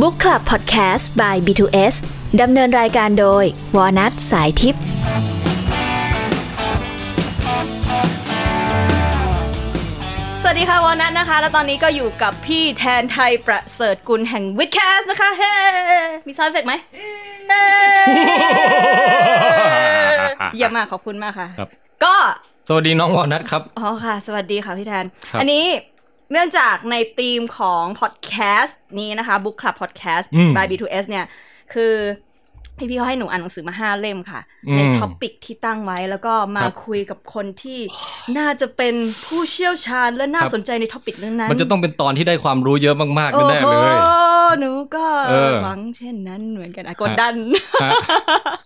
Book Club Podcast by B2S ดำเนินรายการโดย วอลนัทสายทิพย์ สวัสดีค่ะวอลนัทนะคะ แล้วตอนนี้ก็อยู่กับพี่แทนไทยประเสริฐกุลแห่ง WiTcast นะคะ เฮ้ มี sound effect ไหมเฮ้เยี่ยมมาก ขอบคุณมากค่ะ ครับ ก็ สวัสดีน้องวอลนัทครับ อ๋อค่ะ สวัสดีค่ะพี่แทน ครับ อันนี้ เนื่องจากในธีมของพอดแคสต์นี้นะคะ Book Club Podcast อืม by B2S เนี่ย คือพี่พี่ๆเขาให้หนูอ่านหนังสือมาห้าเล่มค่ะอืมใน topic ที่ตั้งไว้แล้วก็มาครับคุยกับคนที่น่าจะเป็นผู้เชี่ยวชาญและน่าครับสนใจใน topic นั้นๆมันจะต้องเป็นตอนที่ได้ความรู้เยอะมากๆโอ้แน่โหๆเลย หนูก็เออหวังเช่นนั้นเหมือนกันอะกดดันฮะ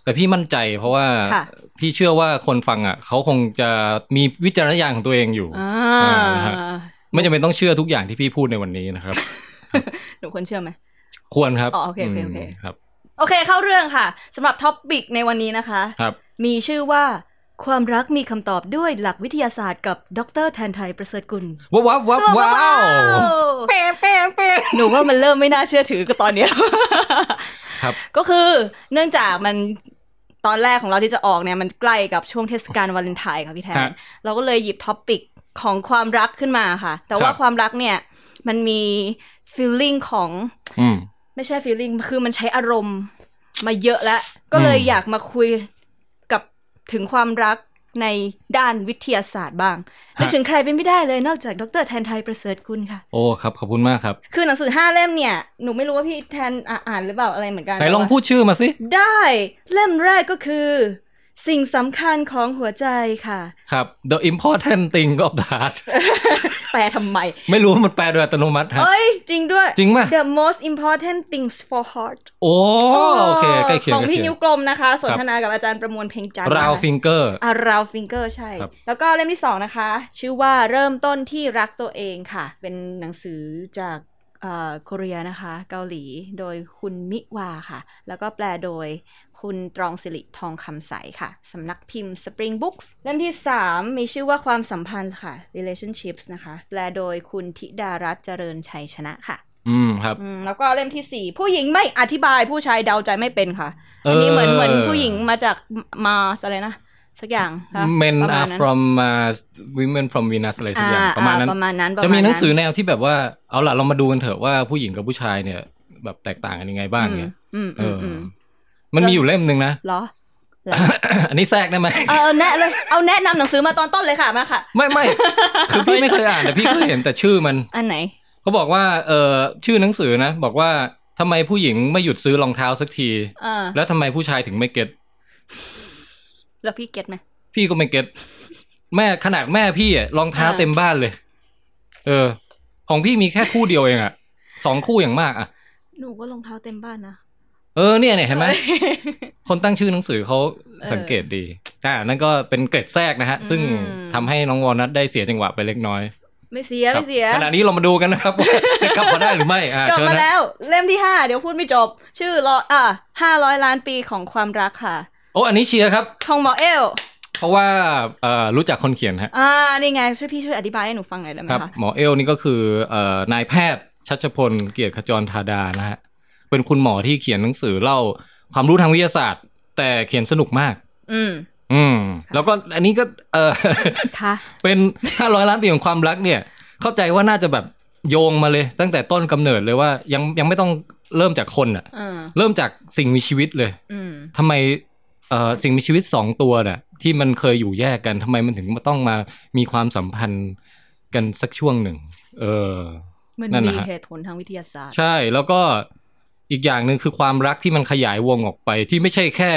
แต่พี่มั่นใจเพราะว่าค่ะพี่เชื่อว่าคนฟังอะเขาคงจะมีวิจารณญาณของตัวเองอยู่อ่าอ่านะฮะ ไม่จำเป็นต้องเชื่อทุกอย่างที่พี่พูดในวันนี้นะครับ หนูควรเชื่อไหมควรครับอ๋อโอเคโอเคโอเคมครับ โอเคเข้าเรื่องค่ะสำหรับท็อปิกในวันนี้นะคะครับมีชื่อว่าความรักมีคำตอบด้วยหลักวิทยาศาสตร์กับดรแทนไทยประเสริฐกุลว้าวว้าวว้าวว้าวแปมแปมแปมหนูว่ามันเริ่มไม่น่าเชื่อถือกับตอนเนี้ยครับ ก็คือเนื่องจากมันตอนแรกของเราที่จะออกเนี่ยมันใกล้กับช่วงเทศกาลวาเลนไทน์ค่ะพี่แทนฮะเราก็เลยหยิบท็อปิก ของความรักขึ้นมาค่ะ แต่ว่าครับความรักเนี่ย มันมี feeling ของอืมไม่ใช่ feeling คือมันใช้อารมณ์มาเยอะแล้ว ก็เลยอืมอยากมาคุยกับถึงความรักในด้านวิทยาศาสตร์บ้างนึกถึงใครเป็นไม่ได้เลยนอกจากดรแทนไทยประเสริฐกุลค่ะ โอ้ครับขอบคุณมากครับ คือหนังสือห้าเล่มเนี่ยหนูไม่รู้ว่าพี่แทนอะอ่านหรือเปล่าอะไรเหมือนกันไหนลองแต่ว่าพูดชื่อมาสิ ได้เล่มแรกก็คือ สิ่งสำคัญของหัวใจค่ะ ครับ the important thing of the heart แปลทำไม ไม่รู้ว่ามันแปลโดยอัตโนมัติฮะเอ้ย จริงด้วย จริงป่ะ The most important things for heart โอ้โอเคใกล้เคียงของใกล้พี่เคียงนิ้วกลมนะคะ สนทนากับอาจารย์ประมวลเพ็งจันทร์ Round นะคะ finger อา Roundfinger ใช่ครับแล้วก็เล่มที่สองนะคะ ชื่อว่าเริ่มต้นที่รักตัวเองค่ะ เป็นหนังสือจากเอ่อโคเรียนะคะ เกาหลีโดยคุณมิวาค่ะ แล้วก็แปลโดย คุณตรองสิริทองคำใสค่ะสำนักพิมพ์ Spring Books เล่มที่ 3 มีชื่อว่าความสัมพันธ์ค่ะ relationships นะคะ แปลโดยคุณธิดารัตน์เจริญชัยชนะค่ะ อืมครับอืมแล้วก็เล่มที่ 4 ผู้หญิงไม่อธิบายผู้ชายเดาใจไม่เป็นค่ะ อันนี้เหมือนเออเหมือนผู้หญิงมาจากมาอะไรนะสักอย่างค่ะ men ประมาณ are นั้น from Mars women from Venus อะไรสักอย่างประมาณนั้นอ่ประมาณนั้น จะมีหนังสือประาณแนวที่แบบว่า เอาล่ะเรามาดูกันเถอะว่าผู้หญิงกับผู้ชายเนี่ย แบบแตกต่างกันยังไงบ้างเนี่ยอืมเออื มออือมมันมีอยู่เล่มหนึ่งนะเหรอเหรออันนี้แทรกได้ไหมเออเอาแนะเลยเอาแนะนำหนังสือมาตอนต้นเลยค่ะมาค่ะ ไม่ไม่คือพี่ไม่เคยอ่านแต่พี่เคยเห็นแต่ชื่อมัน อันไหนเขาบอกว่าเออชื่อหนังสือนะ บอกว่าทำไมผู้หญิงไม่หยุดซื้อรองเท้าสักทีเออแล้วทำไมผู้ชายถึงไม่เก็ตแล้วพี่เก็ตไหมพี่ก็ไม่เก็ตแม่ขนาดแม่พี่อะรองเท้าอ่าเต็มบ้านเลย เออ ของพี่มีแค่คู่เดียวเองอะสองคู่อย่างมากอะหนูก็รองเท้าเต็มบ้านนะ เออเนี่ยเนี่ยเห็นไหมอ้ยคนตั้งชื่อหนังสือเขาเออสังเกตดีอ่านั่นก็เป็นเกร็ดแทรกนะฮะ ซึ่งอืมทำให้น้องวอลนัทได้เสียจังหวะไปเล็กน้อย ไม่เสียครับไม่เสียขณะนี้เรามาดูกันนะครับว่าจะกลับมาได้หรือไม่อ่ากลับเชิญมานะแล้ว เล่มที่ห้าเดี๋ยวพูดไม่จบ ชื่อรออะห้าร้อยล้านปีของความรักค่ะ โอ้อันนี้เชียร์ครับของหมอเอลเพราะว่าเอ่อรู้จักคนเขียนฮะอ่านี่ไงช่วยพี่ช่วยอธิบายให้หนูฟังหน่อยได้ไหมครับคะหมอเอลนี่ก็คือเอ่อนายแพทย์ชัชพลเกียรติขจรธาดานะฮะ เป็นคุณหมอที่เขียนหนังสือเล่าความรู้ทางวิทยาศาสตร์ แต่เขียนสนุกมาก อืม อืม แล้วก็อันนี้ก็ เออค่ะ เป็น500ล้านปีของความรักเนี่ย เข้าใจว่าน่าจะแบบโยงมาเลย ตั้งแต่ต้นกำเนิดเลยว่ายังยังไม่ต้องเริ่มจากคนอะอืมเริ่มจากสิ่งมีชีวิตเลยอืมทำไมเอ่อสิ่งมีชีวิตสองตัวน่ะ ที่มันเคยอยู่แยกกันทำไมมันถึงมาต้องมามีความสัมพันธ์กันสักช่วงหนึ่ง เออมันนั่นมีนะฮะเหตุผลทางวิทยาศาสตร์ ใช่แล้วก็ อีกอย่างหนึ่งคือความรักที่มันขยายวงออกไปที่ไม่ใช่แค่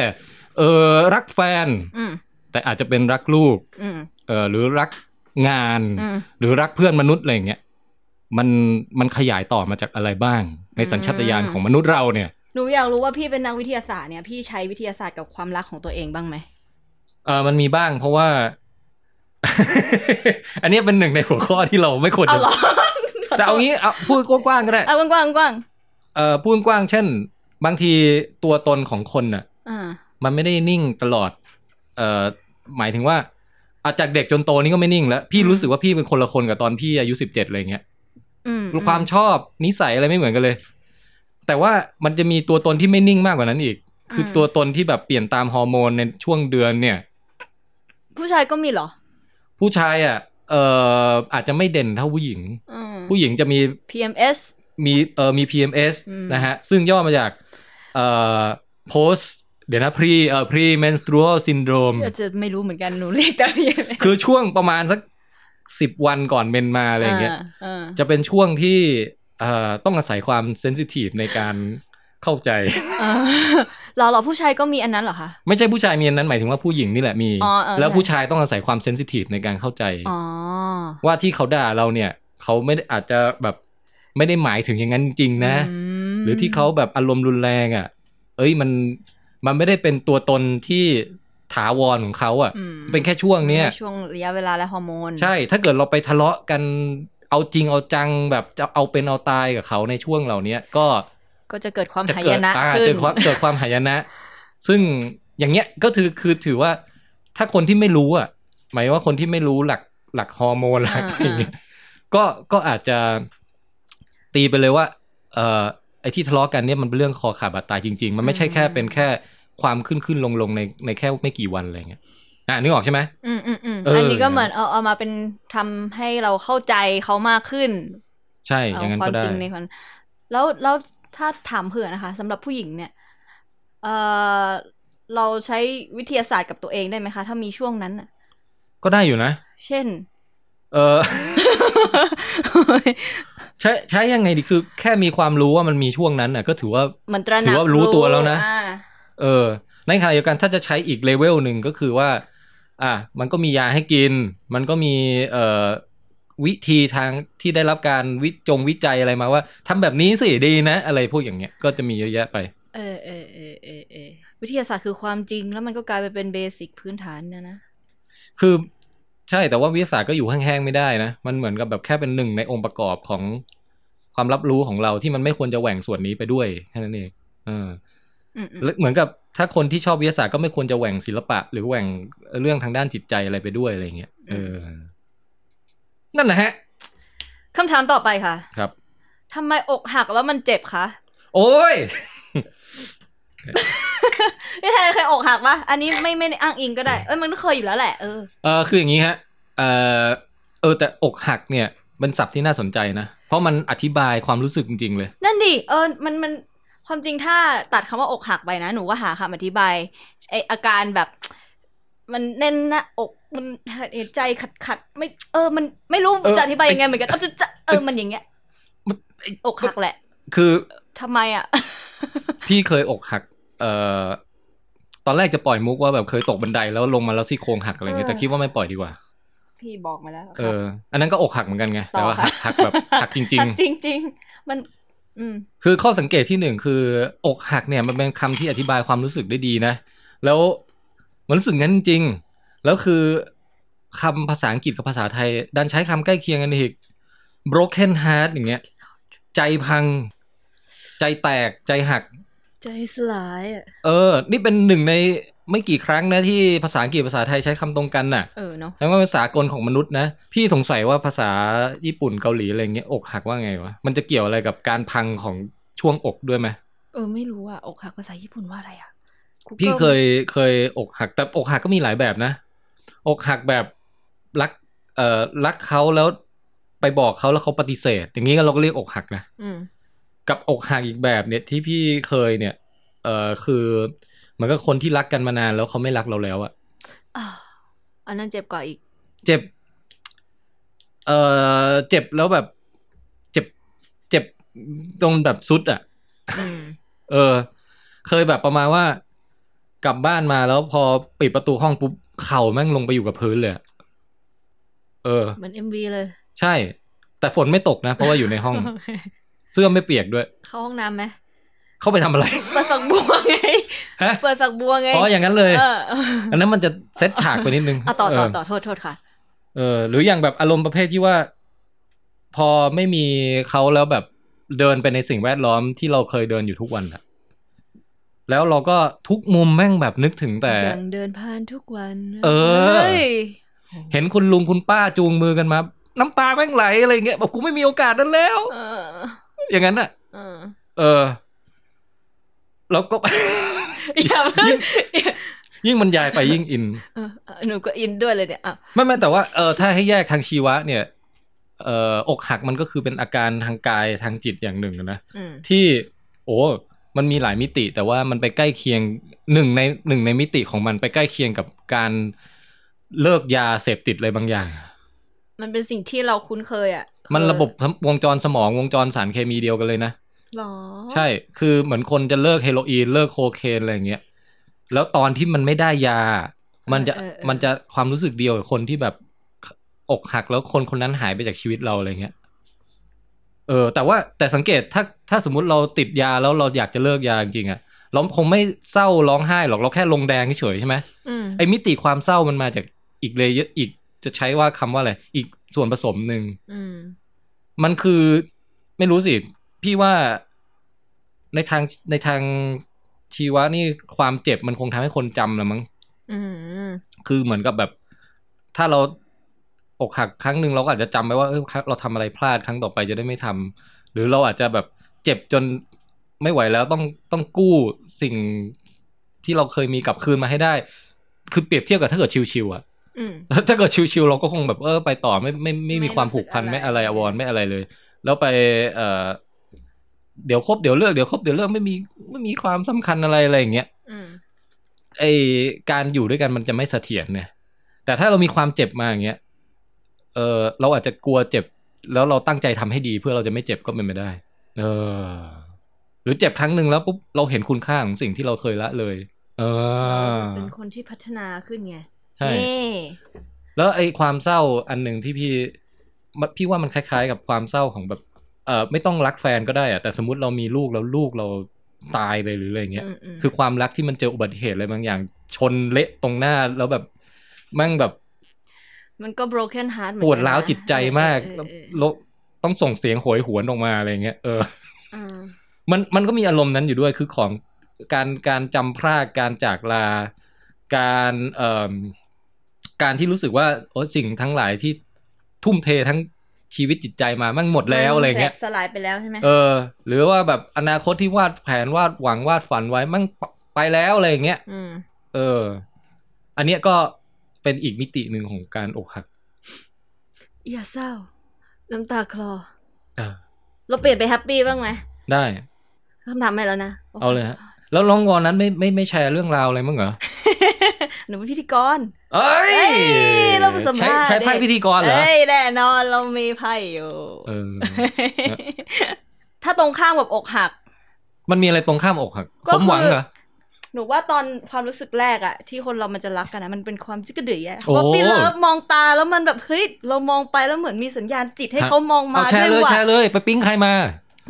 เออรักแฟนอืมแต่อาจจะเป็นรักลูกอืมเออหรือรักงานอืมหรือรักเพื่อนมนุษย์อะไรอย่างเงี้ยมันมันขยายต่อมาจากอะไรบ้าง ในสัญชาตญาณอืมของมนุษย์เราเนี่ยหนูอยากรู้ว่าพี่เป็นนักวิทยาศาสตร์เนี่ยพี่ใช้วิทยาศาสตร์กับความรักของตัวเองบ้างไหมเออมันมีบ้างเพราะว่า อันนี้เป็นหนึ่งในหัวข้อที่เราไม่ควรเอาจะเหรอแต่เอางี้เอาพูดกว้างๆก็ได้เอากว้างๆกว้าง เอ่อพูดกว้างเช่น บางทีตัวตนของคนน่ะๆอ่ามันไม่ได้นิ่งตลอด เอ่อหมายถึงว่าอาจากเด็กจนโตนี่ก็ไม่นิ่งแล้ว พี่รู้สึกว่าพี่เป็นคนละคนกับตอนพี่อายุสิบเจ็ดอะไรเงี้ยอืมความชอบนิสัยอะไรไม่เหมือนกันเลย แต่ว่ามันจะมีตัวตนที่ไม่นิ่งมากกว่านั้นอีก คืออมตัวตนที่แบบเปลี่ยนตามฮอร์โมนในช่วงเดือนเนี่ย ผู้ชายก็มีเหรอ ผู้ชายอะ เอ่ออาจจะไม่เด่นเท่าผู้หญิงอืมผู้หญิงจะมี PMS มีเอ่อมี PMS อืมนะฮะ ซึ่งย่อมาจากเอ่อ post เดี๋ยวนะ pre เอ่อ pre menstrual syndrome อาจจะไม่รู้เหมือนกันหนูเรียกแต่ PMS คือช่วงประมาณสักสิบวันก่อนเมนมาอะไรอย่างเงี้ยอ่าจะเป็นช่วงที่เอ่อต้องอาศัยความเซนซิทีฟในการเข้าใจอ่าเหรอเหรอผู้ชายก็มีอันนั้นเหรอคะไม่ใช่ผู้ชายมีอันนั้นหมายถึงว่าผู้หญิงนี่แหละมีอ๋อเออแล้วผู้ชายต้องอาศัยความเซนซิทีฟในการเข้าใจอ๋อว่าที่เขาด่าเราเนี่ย เขาไม่ได้อาจจะแบบ ไม่ได้หมายถึงอย่างนั้นจริงๆนะมหรือที่เขาแบบอารมณ์รุนแรงอะ เอ้ยมันมันไม่ได้เป็นตัวตนที่ถาวรของเขาอะอืมเป็นแค่ช่วงเนี้ยช่วงระยะเวลาและฮอร์โมน ใช่ ถ้าเกิดเราไปทะเลาะกันเอาจริงเอาจังแบบจะเอาเป็นเอาตายกับเขาในช่วงเหล่าเนี้ยก็ก็จะเกิดความจะหาเกิยดนะอ่าขึ้นเกิดความเกิดความหายนะ ซึ่งอย่างเงี้ยก็ถือคือถือว่า ถ้าคนที่ไม่รู้อะ หมายว่าคนที่ไม่รู้หลักหลักฮอร์โมนหลักอะไรอย่างเงี้ยก็ก็อาจจะ ตีไปเลยว่าเอ่อไอ้ที่ทะเลาะกันเนี่ยมันเป็นเรื่องคอขาดบาดตายจริง ๆ มันไม่ใช่แค่เป็นแค่ความขึ้นขึ้นลงลงในในแค่ไม่กี่วันอะไรเงี้ยอะนึกออกใช่ไหมอืมอืมอืมเอออัอันนี้ก็เหมือนเอาเอามาเป็นทำให้เราเข้าใจเขามากขึ้น ใช่อเอาย่างนั้นควาก็มได้จริงในคนแล้วแล้วถ้าถามเผื่อนะคะสำหรับผู้หญิงเนี่ยเออเราใช้วิทยาศาสตร์กับตัวเองได้ไหมคะ ถ้ามีช่วงนั้นน่ะก็ได้อยู่นะ เช่น เออ ใช้ใช้ยังไงดีคือแค่มีความรู้ว่ามันมีช่วงนั้นน่ะ ก็ถือว่ามันตระหนักถือว่ารู้ตัวแล้วนะอ่าเออ ในขณะเดียวกันถ้าจะใช้อีกเลเวลหนึ่งก็คือว่า อะมันก็มียาให้กิน มันก็มีเอ่อวิธีทางที่ได้รับการวิจงวิจัยอะไรมาว่าทำแบบนี้สิดีนะ อะไรพวกอย่างเงี้ยก็จะมีเยอะแยะไปเออเออเออเออเออวิทยาศาสตร์คือความจริงแล้วมันก็กลายไปเป็นเบสิกพื้นฐานนะนะคือ ใช่แต่ว่าวิทยาศาสตร์ก็อยู่แห้งๆไม่ได้นะ มันเหมือนกับแบบแค่เป็นหนึ่งในองค์ประกอบของความรับรู้ของเราที่มันไม่ควรจะแหว่งส่วนนี้ไปด้วยแค่นั้นเองเอออืมอืมแล้วเหมือนกับถ้าคนที่ชอบวิทยาศาสตร์ก็ไม่ควรจะแหว่งศิลปะ หรือแหว่งเรื่องทางด้านจิตใจอะไรไปด้วยอะไรเงี้ยเออ นั่นนะฮะคำถามต่อไปค่ะ ครับทำไมอกหักแล้วมันเจ็บคะ โอ้ย พี่แทนเคยอกหักปะอันนี้ไม่ไม่ได้อ้างอิงก็ได้เอ้ยมันก็เคยอยู่แล้วแหละเออเออคืออย่างนี้ฮะเออเออแต่อกหักเนี่ยเป็นศัพท์ที่น่าสนใจนะ เพราะมันอธิบายความรู้สึกจริง ๆ เลย นั่นดิเออมันมันความจริงถ้าตัดคำว่าอกหักไปนะ หนูก็หาคำอธิบายไออาการแบบ มันแน่นหน้าอกมันหายใจขัดขัดๆไม่เออ มันไม่รู้เออจะอธิบายยังไงเหมือนกันเออจะจะเออมันอย่างเงี้ยมันอกหักแหละ คือทำไมอะ พี่เคยอกหัก เอ่อตอนแรกจะปล่อยมุกว่าแบบเคยตกบันไดแล้วลงมาแล้วซี่โครงหักอะไรเงี้ยเออแต่คิดว่าไม่ปล่อยดีกว่า พี่บอกมาแล้วเออ อันนั้นก็อกหักเหมือนกันไงต่อแต่ว่าค่ะหักหักแบบหักจริงหักจริงๆมันอืมๆคือข้อสังเกตที่หนึ่งคือ อกหักเนี่ยมันเป็นคำที่อธิบายความรู้สึกได้ดีนะ แล้วมันรู้สึกงั้นจริงๆแล้วคือคำภาษาอังกฤษกับภาษาไทย ดันใช้คำใกล้เคียงกันอีก broken heart อย่างเงี้ย ใจพัง ใจแตกใจหัก ใจสลายอะเออ นี่เป็นหนึ่งในไม่กี่ครั้งนะที่ภาษาอังกฤษภาษาไทยใช้คำตรงกันน่ะ เออเนาะแล้วว่าเป็นสากลของมนุษย์นะ พี่สงสัยว่าภาษาญี่ปุ่นเกาหลีอะไรเงี้ยอกหักว่าไงวะ มันจะเกี่ยวอะไรกับการพังของช่วงอกด้วยไหมเออไม่รู้อะอกหักภาษาญี่ปุ่นว่าอะไรอะ Google พี่เคยเคยอกหักแต่อกหักก็มีหลายแบบนะ อกหักแบบรักเอ่อรักเขาแล้วไปบอกเขาแล้วเขาปฏิเสธ อย่างนี้ก็เราก็เรียกอกหักนะอืม กับอกหักอีกแบบเนี่ยที่พี่เคยเนี่ย เอ่อคือเหมันก็คนที่รักกันมานานแล้วเขาไม่รักเราแล้วอะอ่าอันนั้นเจ็บกว่าอีก เจ็บ เอ่อเจ็บแล้วแบบ เจ็บ เจ็บตรงแบบสุดอะอืมเออ เคยแบบประมาณว่ากลับบ้านมาแล้วพอปิดประตูห้องปุ๊บเข่าแม่งลงไปอยู่กับพื้นเลยอะเออ เหมือนเอ็มวีเลย ใช่ แต่ฝนไม่ตกนะ เพราะว่าอยู่ในห้อง เสื้อไม่เปียกด้วย เข้าห้องน้ำไหมเข้าไปทำอะไร เปิดฝักบัวไงฮะเปิดฝักบัวไงอ๋ออย่างนั้นเลยเอออันนั้นมันจะเซตฉากไปนิดนึงอะต่อต่อเต่อโทษโทษค่ะ เออ หรืออย่างแบบอารมณ์ประเภทที่ว่า พอไม่มีเขาแล้วแบบเดินไปในสิ่งแวดล้อมที่เราเคยเดินอยู่ทุกวันอะแล้วเราก็ทุกมุมแม่งแบบนึกถึงแต่ยังเดินผ่านทุกวัน เออฮ้ยเห็นคุณลุงคุณป้าจูงมือกันมา น้ำตาแม่งไหลอะไรเงี้ยบอกกูไม่มีโอกาสนั้นแล้วเอออย่างนั้นอะเออเออ แล้วก็อย่าเพิ่งยิ่งบรรยายไปยิ่งอินเออเออหนูก็อินด้วยเลยเนี่ยอะไม่ไม่แต่ว่าเออถ้าให้แยกทางชีวะ เนี่ย เอ่ออกหักมันก็คือเป็นอาการทางกายทางจิตอย่างหนึ่งนะอืมที่โอ้มันมีหลายมิติ แต่ว่ามันไปใกล้เคียงหนึ่งในหนึ่งในมิติของมันไปใกล้เคียงกับการเลิกยาเสพติดอะไรบางอย่าง มันเป็นสิ่งที่เราคุ้นเคยอะ มันเคยระบบวงจรสมองวงจรสารเคมีเดียวกันเลยนะหรอ ใช่ คือเหมือนคนจะเลิกเฮโรอีน เลิกโคเคนอะไรอย่างเงี้ย แล้วตอนที่มันไม่ได้ยา มันจะเออเออเออมันจะความรู้สึกเดียวกับคนที่แบบอกหักแล้วคนคนนั้นหายไปจากชีวิตเราอะไรเงี้ย เออ แต่ว่าแต่สังเกตถ้าถ้าสมมุติเราติดยาแล้วเราอยากจะเลิกยาจริงๆอะเราคงไม่เศร้าร้องไห้หรอกเราแค่ลงแดงเฉยๆใช่ไหมอืมไอ้มิติความเศร้ามันมาจากอีก layer อีก จะใช้ว่าคำว่าอะไร อีกส่วนผสมหนึ่งอืมมันคือไม่รู้สิ พี่ว่าในทางในทางชีวะนี่ความเจ็บมันคงทำให้คนจำละมั้งอืมคือเหมือนกับแบบ ถ้าเราอกหักครั้งหนึ่งเราก็อาจจะจำไปว่าเออเราทำอะไรพลาดครั้งต่อไปจะได้ไม่ทำหรือเราอาจจะแบบเจ็บจนไม่ไหวแล้วต้องต้องกู้สิ่งที่เราเคยมีกลับคืนมาให้ได้ คือเปรียบเทียบกับถ้าเกิดชิวๆอะอืม ถ้าเกิดชิวๆเราก็คงแบบเออไปต่อไม่ไม่ไม่มีไม่ความรู้สึผูกกพันอะไรไม่อะไรอววรไม่อะไรเลย แล้วไปเอ่อเดี๋ยวครบเดี๋ยวเลิกเดี๋ยวครบเดี๋ยวเลิกไม่มีไม่มีความสำคัญอะไรอะไรอย่างเงี้ยอืมไอการอยู่ด้วยกันมันจะไม่เสถียรเนี่ย แต่ถ้าเรามีความเจ็บมาอย่างเงี้ยเออเราอาจจะกลัวเจ็บ แล้วเราตั้งใจทำให้ดี เพื่อเราจะไม่เจ็บก็เป็นไปได้ เออ หรือเจ็บครั้งหนึ่งแล้วปุ๊บเราเห็นคุณค่าของสิ่งที่เราเคยละเลย เอเราอจะเป็นคนที่พัฒนาขึ้นไง ใช่นี่แล้วไอ้ความเศร้าอันหนึ่งที่พี่มันพี่ว่ามันคล้าย ๆ กับความเศร้าของแบบเออไม่ต้องรักแฟนก็ได้อะแต่สมมติเรามีลูกแล้วลูกเราตายไปหรืออะไรเงี้ยอืมอืมคือความรักที่มันเจออุบัติเหตุอะไรบางอย่าง ชนเละตรงหน้าแล้วแบบแมั่งแบบ มันก็ broken heart เหมือนปกันวดร้าวนะจิตใจมากเออแล้วเออแล้วต้องส่งเสียงโหยหวนออกมาอะไรเงี้ยเออเออมันมันก็มีอารมณ์นั้นอยู่ด้วยคือของการการจำพรากการจากลา การเอ่อ การที่รู้สึกว่าโอ้สิ่งทั้งหลายที่ทุ่มเททั้งชีวิตจิตใจมามั่งหมดแล้วอะไรเงี้ยมันแตกสลายไปแล้วใช่ไหมเออ หรือว่าแบบอนาคตที่วาดแผนวาดหวังวาดฝันไว้มั่งไปแล้วอะไรอย่างเงี้ยอืมเออ อันเนี้ยก็เป็นอีกมิติหนึ่งของการอกหักอย่าเศร้า น้ำตาคลอเออเราเปลี่ยนไปแฮปปี้บ้างไหมได้คำถามไม่แล้วนะ เอาเลยฮะ แล้วร้องวอนนั้นไม่ไม่ไม่แชร์เรื่องราวอะไรมั้งเหรอ หนูเป็นพิธีกร เอ้ยเอ้ยเราไปสัมภาษณ์ใช้ใช้ไพ่ดิพิธีกรเหรอเอ้ยแน่นอนเรามีไพ่อยู่เออถ้าตรงข้ามกับอกหัก มันมีอะไรตรงข้ามอกหักก็สมหวังคือเหรอหนูว่าตอนความรู้สึกแรกอะที่คนเรามันจะรักกันนะมันเป็นความจั๊กกะดึ๋ยอะโอ้ puppy love มองตาแล้วมันแบบเฮ้ยเรามองไปแล้วเหมือนมีสัญญาณจิตให้เขามองมาเอาแชร์ด้ร์วยเลยว่ะแชร์เลย ไปปิ๊งใครมา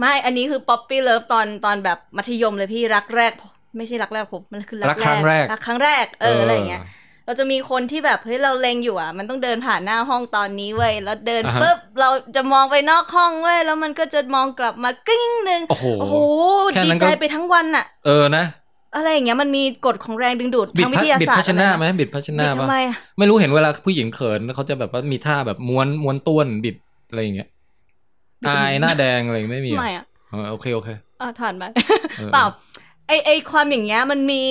ไม่ อันนี้คือ puppy love ตอนตอนแบบมัธยมเลยพี่รักแรก ไม่ใช่รักแรกผมมันคือรัรักครั้งแรกรักครั้งแรกเอออะไรอย่างเงี้ยเราจะมีคนที่แบบเฮ้ยเราเลงอยู่อะ มันต้องเดินผ่านหน้าห้องตอนนี้เว้ยแล้วเดินอ่าฮะปุ๊บเราจะมองไปนอกห้องเว้ยแล้วมันก็จะมองกลับมากิ้งหนึ่งโอ้โหโอ้โหแค่ดีนั้นใจก็ไปทั้งวันอะ เออนะอะไรอย่างเงี้ยมันมีกฎของแรงดึงดูดบิดทางวิพัทยาบิดศาสตพัร์ชนาอะไรไหมนะบิดพัชนาบิดปะทำไมอะไม่รู้เห็นเวลาผู้หญิงเขินเขาจะแบบว่ามีท่าแบบม้วนม้วนต้วนบิดอะไรอย่างเงี้ยอายหน้าแดงอะไรไม่มีเหรอไม่อะเออโอเคโอเคอะผ่านไปเออเปล่า ไอไอความอย่างเงี้ยมันมี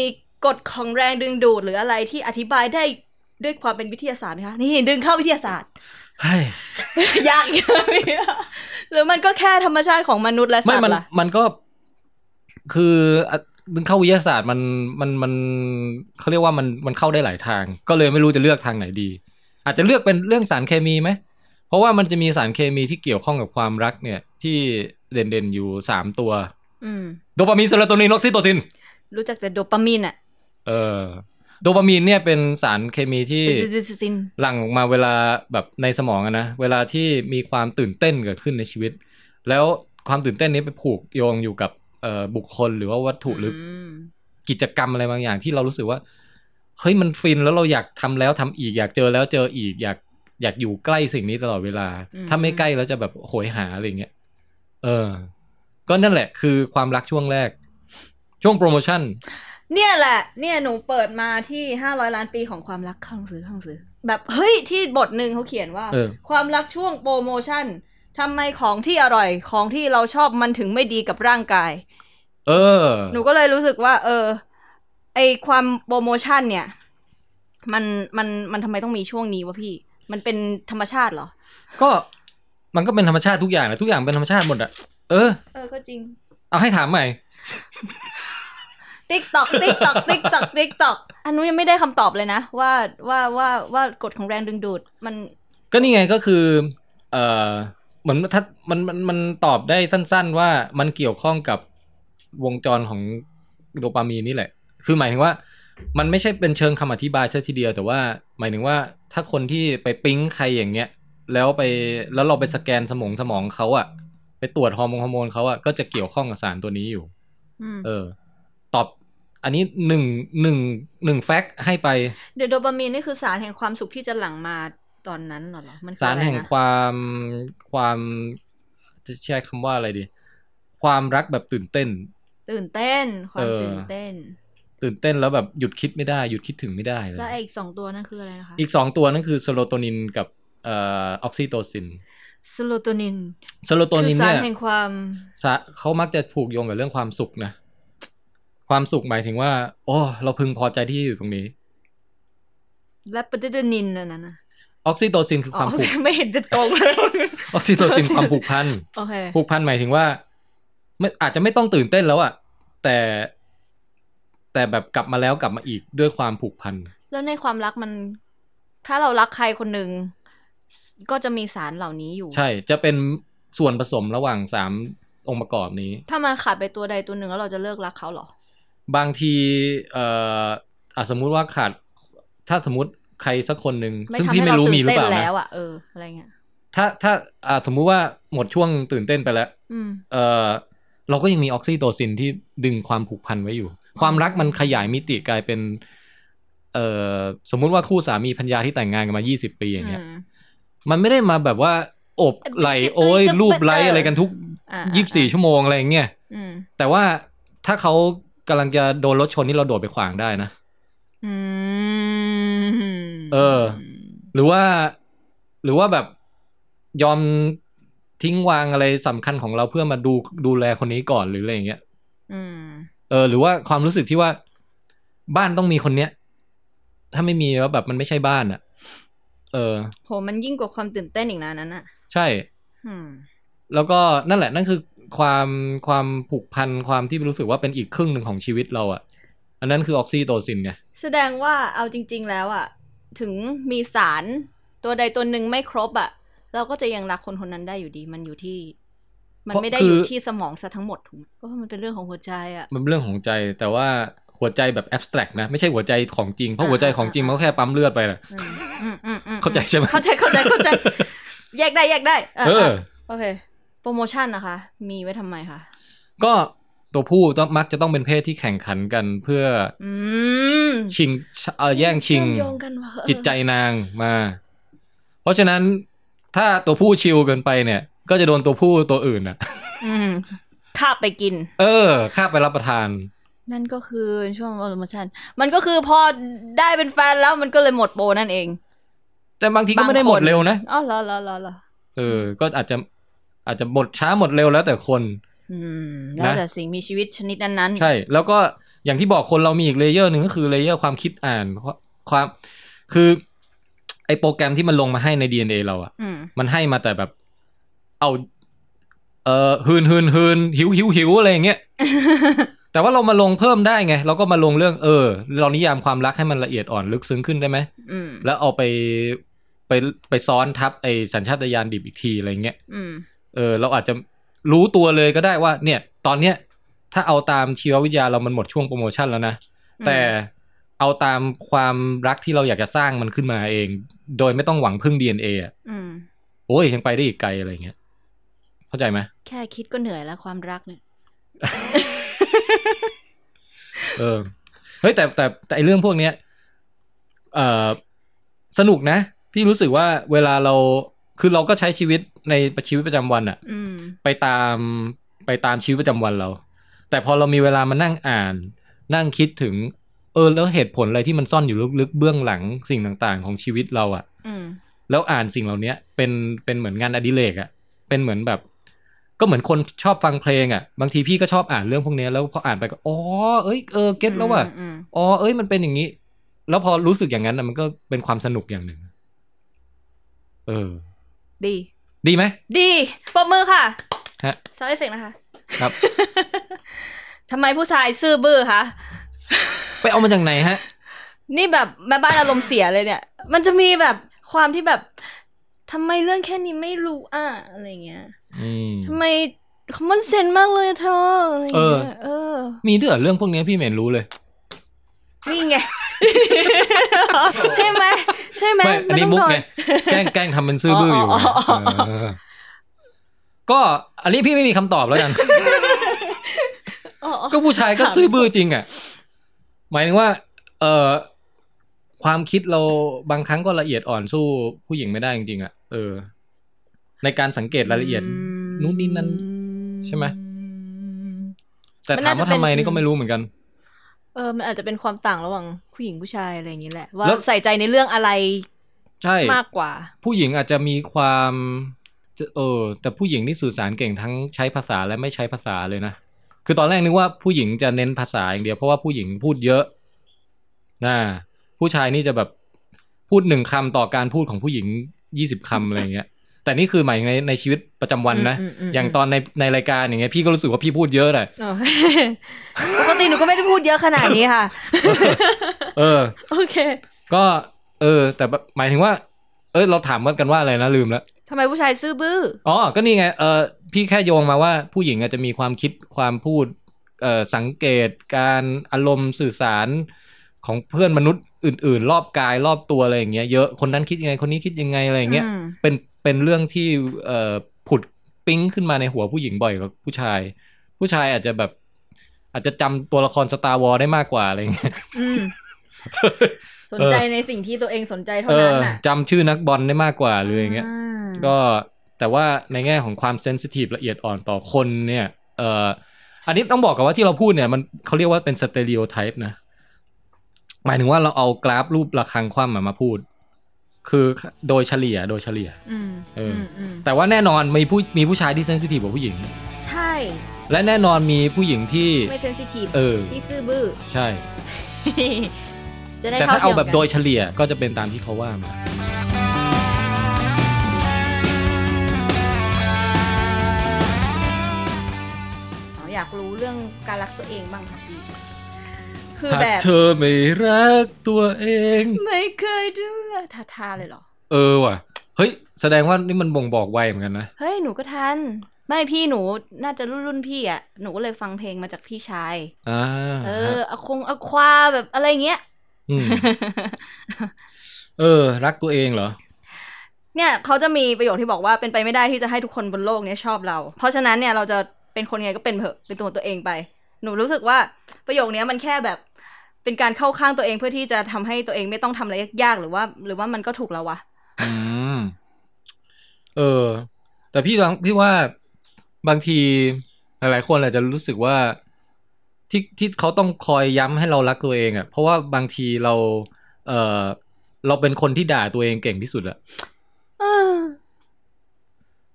กฎของแรงดึงดูดหรืออะไรที่อธิบายได้ด้วยความเป็นวิทยาศาสตร์ไหมคะนี่ดึงเข้าวิทยาศาสตร์เฮ้ยยากเยอะหรือมันก็แค่ธรรมชาติของมนุษย์และไม่สัตมันว์ล่ะมันก็คืออะดึงเข้าวิทยาศาสตร์มันมันมันเขาเรียกว่ามันมันเข้าได้หลายทาง ก็เลยไม่รู้จะเลือกทางไหนดี อาจจะเลือกเป็นเรื่องสารเคมีไหมเพราะว่ามันจะมีสารเคมีที่เกี่ยวข้องกับความรักเนี่ย ที่เด่นๆอยู่สามตัวอืม โดปามีนเซโรโทนินออกซิโตซิน รู้จักแต่โดปามีนอะเออโดปามีนเนี่ยเป็นสารเคมีที่ดิสซินหลั่งออกมาเวลาแบบในสมองอะนะ เวลาที่มีความตื่นเต้นเกิดขึ้นในชีวิต แล้วความตื่นเต้นนี้ไปผูกโยงอยู่กับเอ่อบุคคลหรือว่าวัตถุหรือมกิจกรรมอะไรบางอย่างที่เรารู้สึกว่าเฮ้ยมันฟินแล้วเราอยากทำแล้วทำอีกอยากเจอแล้วเจออีกอยากอยากอยู่ใกล้สิ่งนี้ตลอดเวลา ถ้าไม่ใกล้แล้วจะแบบโหยหาอะไรเงี้ยเออ ก็นั่นแหละคือความรักช่วงแรก ช่วงโปรโมชั่น เนี่ยแหละ เนี่ยหนูเปิดมาที่ห้าร้อยล้านปีของความรักข้างหนังสือข้างหนังสือแบบเฮ้ยที่บทหนึ่งเขาเขียนว่า เออ ความรักช่วงโปรโมชั่นทำไมของที่อร่อยของที่เราชอบมันถึงไม่ดีกับร่างกาย เออ หนูก็เลยรู้สึกว่า เออ ไอความโปรโมชั่นเนี่ย มันมันมันทำไมต้องมีช่วงนี้วะพี่ มันเป็นธรรมชาติเหรอ ก็มันก็เป็นธรรมชาติทุกอย่างแหละทุกอย่างเป็นธรรมชาติหมดอะ เออ เออก็จริง เอาให้ถามใหม่ tick tock tick tock tick tock tick tock อันนู้นยังไม่ได้คำตอบเลยนะ ว่าว่าว่าว่ากฎของแรงดึงดูดมัน ก็นี่ไงก็คือ เออเหมือนถ้ามันมันมันตอบได้สั้น ๆ ว่ามันเกี่ยวข้องกับวงจรของโดปามีนนี่แหละ คือหมายถึงว่า มันไม่ใช่เป็นเชิงคำอธิบายซะทีเดียว แต่ว่าหมายถึงว่าถ้าคนที่ไปปิ๊งใครอย่างเงี้ย แล้วไปแล้วเราไปสแกนสมองสมองเขาอะ ไปตรวจฮอร์โมนฮอร์โมนเขาอะก็จะเกี่ยวข้องกับสารตัวนี้อยู่อืมเออ ตอบอันนี้หนึ่งหนึ่งหนึ่ง fact ให้ไป เดี๋ยวโดปามีนนี่คือสารแห่งความสุขที่จะหลั่งมาตอนนั้นเหรอมันคือสารอะไรแห่งนะความความจะใช้คำว่าอะไรดี ความรักแบบตื่นเต้น ตื่นเต้น ความเออตื่นเต้น ตื่นเต้นแล้วแบบหยุดคิดไม่ได้ หยุดคิดถึงไม่ได้เลยแล้วไอ้อีกสองตัวนั่นคืออะไรนะคะอีกสองตัวนั่นคือเซโรโทนินกับเอ่อออกซิโตซิน เซโรโทนินเซโรโทนินคือสารเนี่ยแห่งความสะเขามักจะผูกโยงกับเรื่องความสุขนะ ความสุขหมายถึงว่าโอ้เราพึงพอใจที่อยู่ตรงนี้ และปฏิดนินนั่นนะออกซิโตซินคือความผูกไม่เห็นจะตรงเลยออกซิโตซินความผูกพันโอเคผูกพันหมายถึงว่าไม่อาจจะไม่ต้องตื่นเต้นแล้วอะแต่ แต่แบบกลับมาแล้วกลับมาอีกด้วยความผูกพันแล้วในความรักมัน ถ้าเรารักใครคนหนึ่ง ก็จะมีสารเหล่านี้อยู่ ใช่จะเป็นส่วนผสมระหว่างสามองค์ประกอบนี้ ถ้ามันขาดไปตัวใดตัวหนึ่งแล้วเราจะเลิกรักเขาเหรอ บางทีเอ่ออะสมมุติว่าขาด ถ้าสมมติใครสักคนหนึ่งไม่ซึ่งทำพี่ให้ไม่เรารู้ตื่มีนหรือเต้นเปล่าแล้วนะอะเอออะไรเงี้ยถ้าถ้าอ่าสมมุติว่าหมดช่วงตื่นเต้นไปแล้วอืมเออเราก็ยังมีออกซิโตซินที่ดึงความผูกพันไว้อยู่ ความรักมันขยายมิติกลายเป็น เอ่อสมมุติว่าคู่สามีพัญญาที่แต่งงานกันมา 20 ปีอย่างเงี้ยอื มมันไม่ได้มาแบบว่าโอบไหลโอ้ยรูปไล้อะไรกันทุกอ่ายี่สิบสี่ชั่วโมงอะไรอย่างเงี้ยอืมแต่ว่าถ้าเขากำลังจะโดนรถชนนี่เราโดดไปขวางได้นะอืมเออ หรือว่า หรือว่าแบบยอมทิ้งวางอะไรสำคัญของเราเพื่อมาดูดูแลคนนี้ก่อนหรืออะไรอย่างเงี้ยอืมเออ หรือว่าความรู้สึกที่ว่า บ้านต้องมีคนเนี้ย ถ้าไม่มีแล้วแบบมันไม่ใช่บ้านอะ่ะ เออโหมันยิ่งกว่าความตื่นเต้นอีกนะนั้นอะใช่อืมแล้วก็นั่นแหละ นั่นคือความความผูกพันความที่รู้สึกว่าเป็นอีกครึ่งหนึ่งของชีวิตเราอะ่ะอันนั้นคือออกซิโตซินไงแสดงว่าเอาจริง ๆ แล้วอะถึงมีสารตัวใดตัวหนึ่งไม่ครบอะเราก็จะยังรักคนคนนั้นได้อยู่ดี มันอยู่ที่ มันไม่ได้อยู่ที่สมองซะทั้งหมดถูกไหมเพราะว่ามันเป็นเรื่องของหัวใจอะมันเป็นเรื่องของใจแต่ว่า หัวใจแบบ abstract นะ ไม่ใช่หัวใจของจริง เพราะอ่าหัวใจของจริงอ่ามันก็แค่ปั๊มเลือดไปนะอืมอืมอืมอืมเข้าใจใช่ไหมเข้าใจเข้าใจเข้าใจแยกได้แยกได้ะเออะโอเค โปรโมชั่นนะคะ มีไว้ทำไมคะก็ตัวผู้ต้องมักจะต้องเป็นเพศที่แข่งขันกันเพื่ออืมชิงเออแย่งชิงเชื่อมโยงกันว่ะเออจิตใจนางมา เพราะฉะนั้นถ้าตัวผู้ชิลเกินไปเนี่ย ก็จะโดนตัวผู้ตัวอื่นอะอืมคาบไปกิน เออข้าไปรับประทาน นั่นก็คือช่วงโปรโมชั่นมันก็คือพอได้เป็นแฟนแล้วมันก็เลยหมดโปรนั่นเอง แต่บางทีก็ไม่ได้บางคนหมดเร็วนะอ๋อเหรอเหรอเหรอเหรอเออ ก็อาจจะอาจจะหมดช้าหมดเร็วแล้วแต่คนอืมแล้วแต่สิ่งมีชีวิตชนิดนั้นๆ ใช่ แล้วก็อย่างที่บอกคนเรามีอีก layer หนึ่งก็คือ layer ความคิดอ่านความคือ ไอโปรแกรมที่มันลงมาให้ใน DNA เราอะอืมมันให้มาแต่แบบ เอา เอ่อฮืนฮืนฮืนหิวหิวหิวอะไรอย่างเงี้ย แต่ว่าเรามาลงเพิ่มได้ไง เราก็มาลงเรื่องเออ เรานิยามความรักให้มันละเอียดอ่อนลึกซึ้งขึ้นได้ไหมอืมแล้วเอาไปไปไปซ้อนทับไอสัญชาตญาณดิบอีกทีอะไรเงี้ยอืมเออ เราอาจจะรู้ตัวเลยก็ได้ว่า เนี่ย ตอนเนี้ยถ้าเอาตามชีววิทยาเรามันหมดช่วงโปรโมชั่นแล้วนะอืมแต่เอาตามความรักที่เราอยากจะสร้างมันขึ้นมาเอง โดยไม่ต้องหวังพึ่ง DNA อะอืมโอ้ยยังไปได้อีกไกลอะไรเงี้ย เข้าใจไหมแค่คิดก็เหนื่อยแล้วความรักเนี่ย เออเฮ้ยแต่แต่แต่ไอเรื่องพวกเนี้ยเอ่อสนุกนะ พี่รู้สึกว่าเวลาเราคือเราก็ใช้ชีวิตในชีวิตประจำวันอะอืมไปตามไปตามชีวิตประจำวันเรา แต่พอเรามีเวลามานั่งอ่าน นั่งคิดถึง เออ แล้วเหตุผลอะไรที่มันซ่อนอยู่ลึกๆเบื้องหลังสิ่งต่างๆ ของชีวิตเราอะอืมแล้วอ่านสิ่งเหล่านี้เป็นเป็นเหมือนงานอดิเรกอะเป็นเหมือนแบบ ก็เหมือนคนชอบฟังเพลงอะ บางทีพี่ก็ชอบอ่านเรื่องพวกเนี้ยแล้วพออ่านไปก็อ๋อเอ้ยเออ get แล้วว่ะอืมอ๋อเอ้ยมันเป็นอย่างนี้ แล้วพอรู้สึกอย่างนั้นนะมันก็เป็นความสนุกอย่างหนึ่งเออ ดี ดีไหมดีปรบมือค่ะฮะ sound effect นะคะ ครับทำไมผู้ชายซื่อบื้อคะไปเอามาจากไหนฮะ นี่แบบแม่บ้านอารมณ์เสียเลยเนี่ย มันจะมีแบบความที่แบบทำไมเรื่องแค่นี้ไม่รู้อะอะไรเงี้ยอืม ทำไมคอมมอนเซนมากเลยเธออะไรเงี้ยเออ มีด้วยเหรอเรื่องพวกเนี้ยพี่เหม็นรู้เลย นี่ไง ใช่ไหมใช่ไหมไม่อันนี้ต้มุกโดไงแกล้งแกล้งทำเป็นซื่อบื้ออยู่อ๋ออ๋ออ๋อเออก็อันนี้พี่ไม่มีคำตอบแล้วกันอ๋อก็ผู้ชายก็ซื่อบื้อจริงอะ หมายถึงว่า เอ่อความคิดเราบางครั้งก็ละเอียดอ่อนสู้ผู้หญิงไม่ได้จริงๆอะ เออ ในการสังเกตรายละเอียดนู่นนี่นั่นใช่ไหมแต่มันถาน่ามจะว่าทำไมเป็นนี่ก็ไม่รู้เหมือนกัน เออ มันอาจจะเป็นความต่างระหว่างผู้หญิงผู้ชายอะไรอย่างนี้แหละ ว่าแล้วใส่ใจในเรื่องอะไรใช่มากกว่า ผู้หญิงอาจจะมีความเออ แต่ผู้หญิงนี่สื่อสารเก่งทั้งใช้ภาษาและไม่ใช้ภาษาเลยนะ คือตอนแรกนึกว่าผู้หญิงจะเน้นภาษาอย่างเดียว เพราะว่าผู้หญิงพูดเยอะนะผู้ชายนี่จะแบบพูดหนึ่งคำต่อการพูดของผู้หญิงยี่สิบคำอะไรอย่างเงี้ย แต่นี่คือหมายถึงในในชีวิตประจำวันนะอืมอืมอืมอย่างตอนในในรายการอย่างเงี้ยพี่ก็รู้สึกว่าพี่พูดเยอะเลยโอเคปกติหนูก็ไม่ได้พูดเยอะขนาดนี้ค่ะ เออ โอเค ก็ เออ แต่แบบหมายถึงว่า เออเราถามกันว่าอะไรนะลืมแล้วทำไมผู้ชายซื่อบื้อ อ๋อ ก็นี่ไง เออพี่แค่โยงมาว่าผู้หญิงอาจจะมีความคิดความพูด เอ่อสังเกตการอารมณ์สื่อสารของเพื่อนมนุษย์อื่น ๆ รอบกายรอบตัวอะไรอย่างเงี้ยเยอะคนนั้นคิดยังไงคนนี้คิดยังไงอะไรอย่างเงี้ยอืมเป็น เป็นเรื่องที่เอ่อผุดปิ๊งขึ้นมาในหัวผู้หญิงบ่อยกว่าผู้ชาย ผู้ชายอาจจะแบบ อาจจะจำตัวละครสตาร์วอลได้มากกว่าอะไรอย่างเงี้ยอืมสนใจในสิ่งที่ตัวเองสนใจเท่าเอนั้นอน่ะจำชื่อนักบอลได้มากกว่าหรืออย่างเงี้ยมก็แต่ว่าในแง่ของความเซนซิทีฟละเอียดอ่อนต่อคนเนี่ยเอ่ออันนี้ต้องบอกกันว่าที่เราพูดเนี่ยมันเขาเรียกว่าเป็นสเต r ร o โอไทป์นะ หมายถึงว่าเราเอากราฟรูประฆังคว่ำมามาพูด คือโดยเฉลี่ยโดยเฉลี่ยอืมเอออืมอืมแต่ว่าแน่นอนมีผู้มีผู้ชายที่เซนซิทีฟกว่าผู้หญิง ใช่ และแน่นอนมีผู้หญิงที่ไม่เซนซิทีฟเออที่ซื่อบื้อใช่จะได้แต่เท่าถ้าเอาเทียมแบบกันโดยเฉลี่ยก็จะเป็นตามที่เขาว่ามาอ๋ออยากรู้เรื่องการรักตัวเองบ้างค่ะพี่ คือหากแบบเธอไม่รักตัวเอง ไม่เคยดูทาทาเลยเหรอ เออว่ะ เฮ้ย แสดงว่านี่มันบ่งบอกวัยเหมือนกันนะ เฮ้ย หนูก็ทัน ไม่พี่หนูน่าจะรุ่นรุ่นพี่อะ หนูก็เลยฟังเพลงมาจากพี่ชายอ่าเอออะคงอะควาแบบอะไรเงี้ยอืมเออ รักตัวเองเหรอเนี่ยเขาจะมีประโยคที่บอกว่าเป็นไปไม่ได้ที่จะให้ทุกคนบนโลกเนี้ยชอบเรา เพราะฉะนั้นเนี่ยเราจะเป็นคนยังไงก็เป็นเถอะเป็นตัวตัวเองไป หนูรู้สึกว่าประโยคเนี้ยมันแค่แบบ เป็นการเข้าข้างตัวเองเพื่อที่จะทำให้ตัวเองไม่ต้องทำอะไรยากๆหรือว่า หรือว่ามันก็ถูกแล้ววะอืมเออ แต่พี่ลองพี่ว่าบางทีหลายๆคนอาจจะรู้สึกว่าที่ที่เขาต้องคอยย้ำให้เรารักตัวเองอะ่ะ เพราะว่าบางทีเรา เออเราเป็นคนที่ด่าตัวเองเก่งที่สุดอะเออ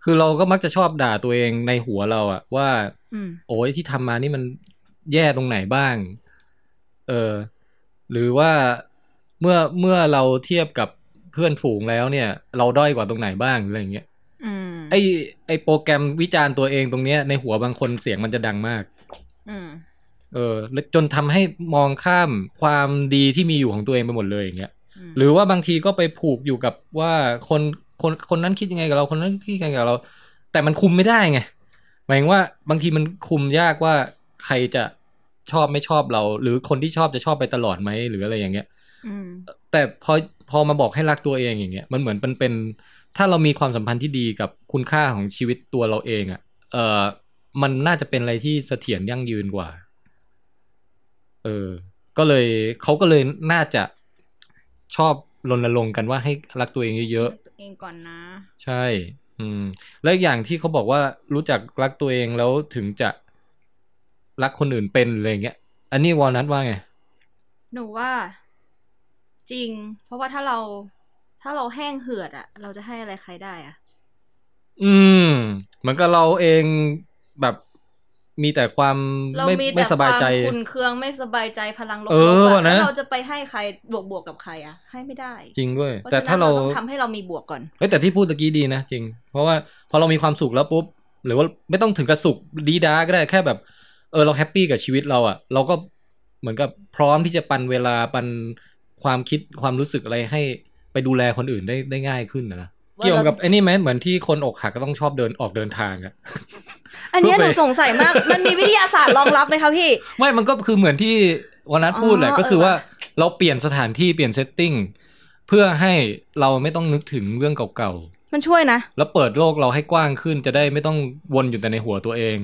คือเราก็มักจะชอบด่าตัวเองในหัวเราอะว่าอืมโอ้ยที่ทำมานี่มันแย่ตรงไหนบ้าง เออหรือว่าเมื่อเมื่อเราเทียบกับเพื่อนฝูงแล้วเนี่ย เราด้อยกว่าตรงไหนบ้างอะไรอย่างเงี้ยอืมไอไอโปรแกรมวิจารณ์ตัวเองตรงเนี้ยในหัวบางคนเสียงมันจะดังมากอืมเออแล้วจนทำให้มองข้ามความดีที่มีอยู่ของตัวเองไปหมดเลยอย่างเงี้ยอืมหรือว่าบางทีก็ไปผูกอยู่กับว่าคนคนคนนั้นคิดยังไงกับเราคนนั้นคิดยังไงกับเรา แต่มันคุมไม่ได้ไงหมายถึงว่าบางทีมันคุมยากว่าใครจะ ชอบไม่ชอบเรา หรือคนที่ชอบจะชอบไปตลอดไหมหรืออะไรอย่างเงี้ยอืมแต่พอพอมาบอกให้รักตัวเองอย่างเงี้ยมันเหมือนมันเป็น ถ้าเรามีความสัมพันธ์ที่ดีกับคุณค่าของชีวิตตัวเราเองอะ่ะ เออมันน่าจะเป็นอะไรที่เสถียรยั่งยืนกว่า เออ ก็เลยเขาก็เลยน่าจะชอบรณรงค์กันว่าให้รักตัวเองเยอะตัวเองก่อนนะๆใช่ อืม แล้วอีกอย่างที่เขาบอกว่ารู้จักรักตัวเองแล้วถึงจะ รักคนอื่นเป็นอะไรอย่างเงี้ย อันนี้วอลนัทว่าไง หนูว่า จริง เพราะว่าถ้าเรา ถ้าเราแห้งเหือดอะเราจะให้อะไรใครได้อะอืมเหมือนกับเราเองแบบมีแต่ความเราไม่มีไม่แต่สบายใจความขุนเคืองไม่สบายใจพลังลบเอๆออะนะแล้วเราจะไปให้ใครบวกบวกๆกับใครอะให้ไม่ได้ จริงด้วยเพราะแต่ฉะนั้นถ้าเราเราต้องทำให้เรามีบวกก่อนเอ้ยแต่ที่พูดตะกี้ดีนะจริง เพราะว่าพอเรามีความสุขแล้วปุ๊บ หรือว่าไม่ต้องถึงกับสุขดี๊ด๊าก็ได้แค่แบบ เออเรา happy กับชีวิตเราอะ่ะ เราก็เหมือนกับพร้อมที่จะปันเวลาปันความคิดความรู้สึกอะไรให้ไปดูแลคนอื่นได้ได้ง่ายขึ้นนะนะว่าเกี่ยวกับไอ้นี่ไหมเหมือนที่คนอกหักก็ต้องชอบเดินออกเดินทางอะอันเนี้ยเพื่หอนูไปสงสัยมาก มันมีวิทยาศาสตร์รองรับไหมคะพี่ ไม่มันก็คือเหมือนที่วันนั้นพูดแหละอ๋อก็คือเออว่าเราเปลี่ยนสถานที่เปลี่ยน setting เพื่อให้เราไม่ต้องนึกถึงเรื่องเก่ามันช่วยนะๆแล้วเปิดโลกเราให้กว้างขึ้นจะได้ไม่ต้องวนอยู่แต่ในหัวตัวเอง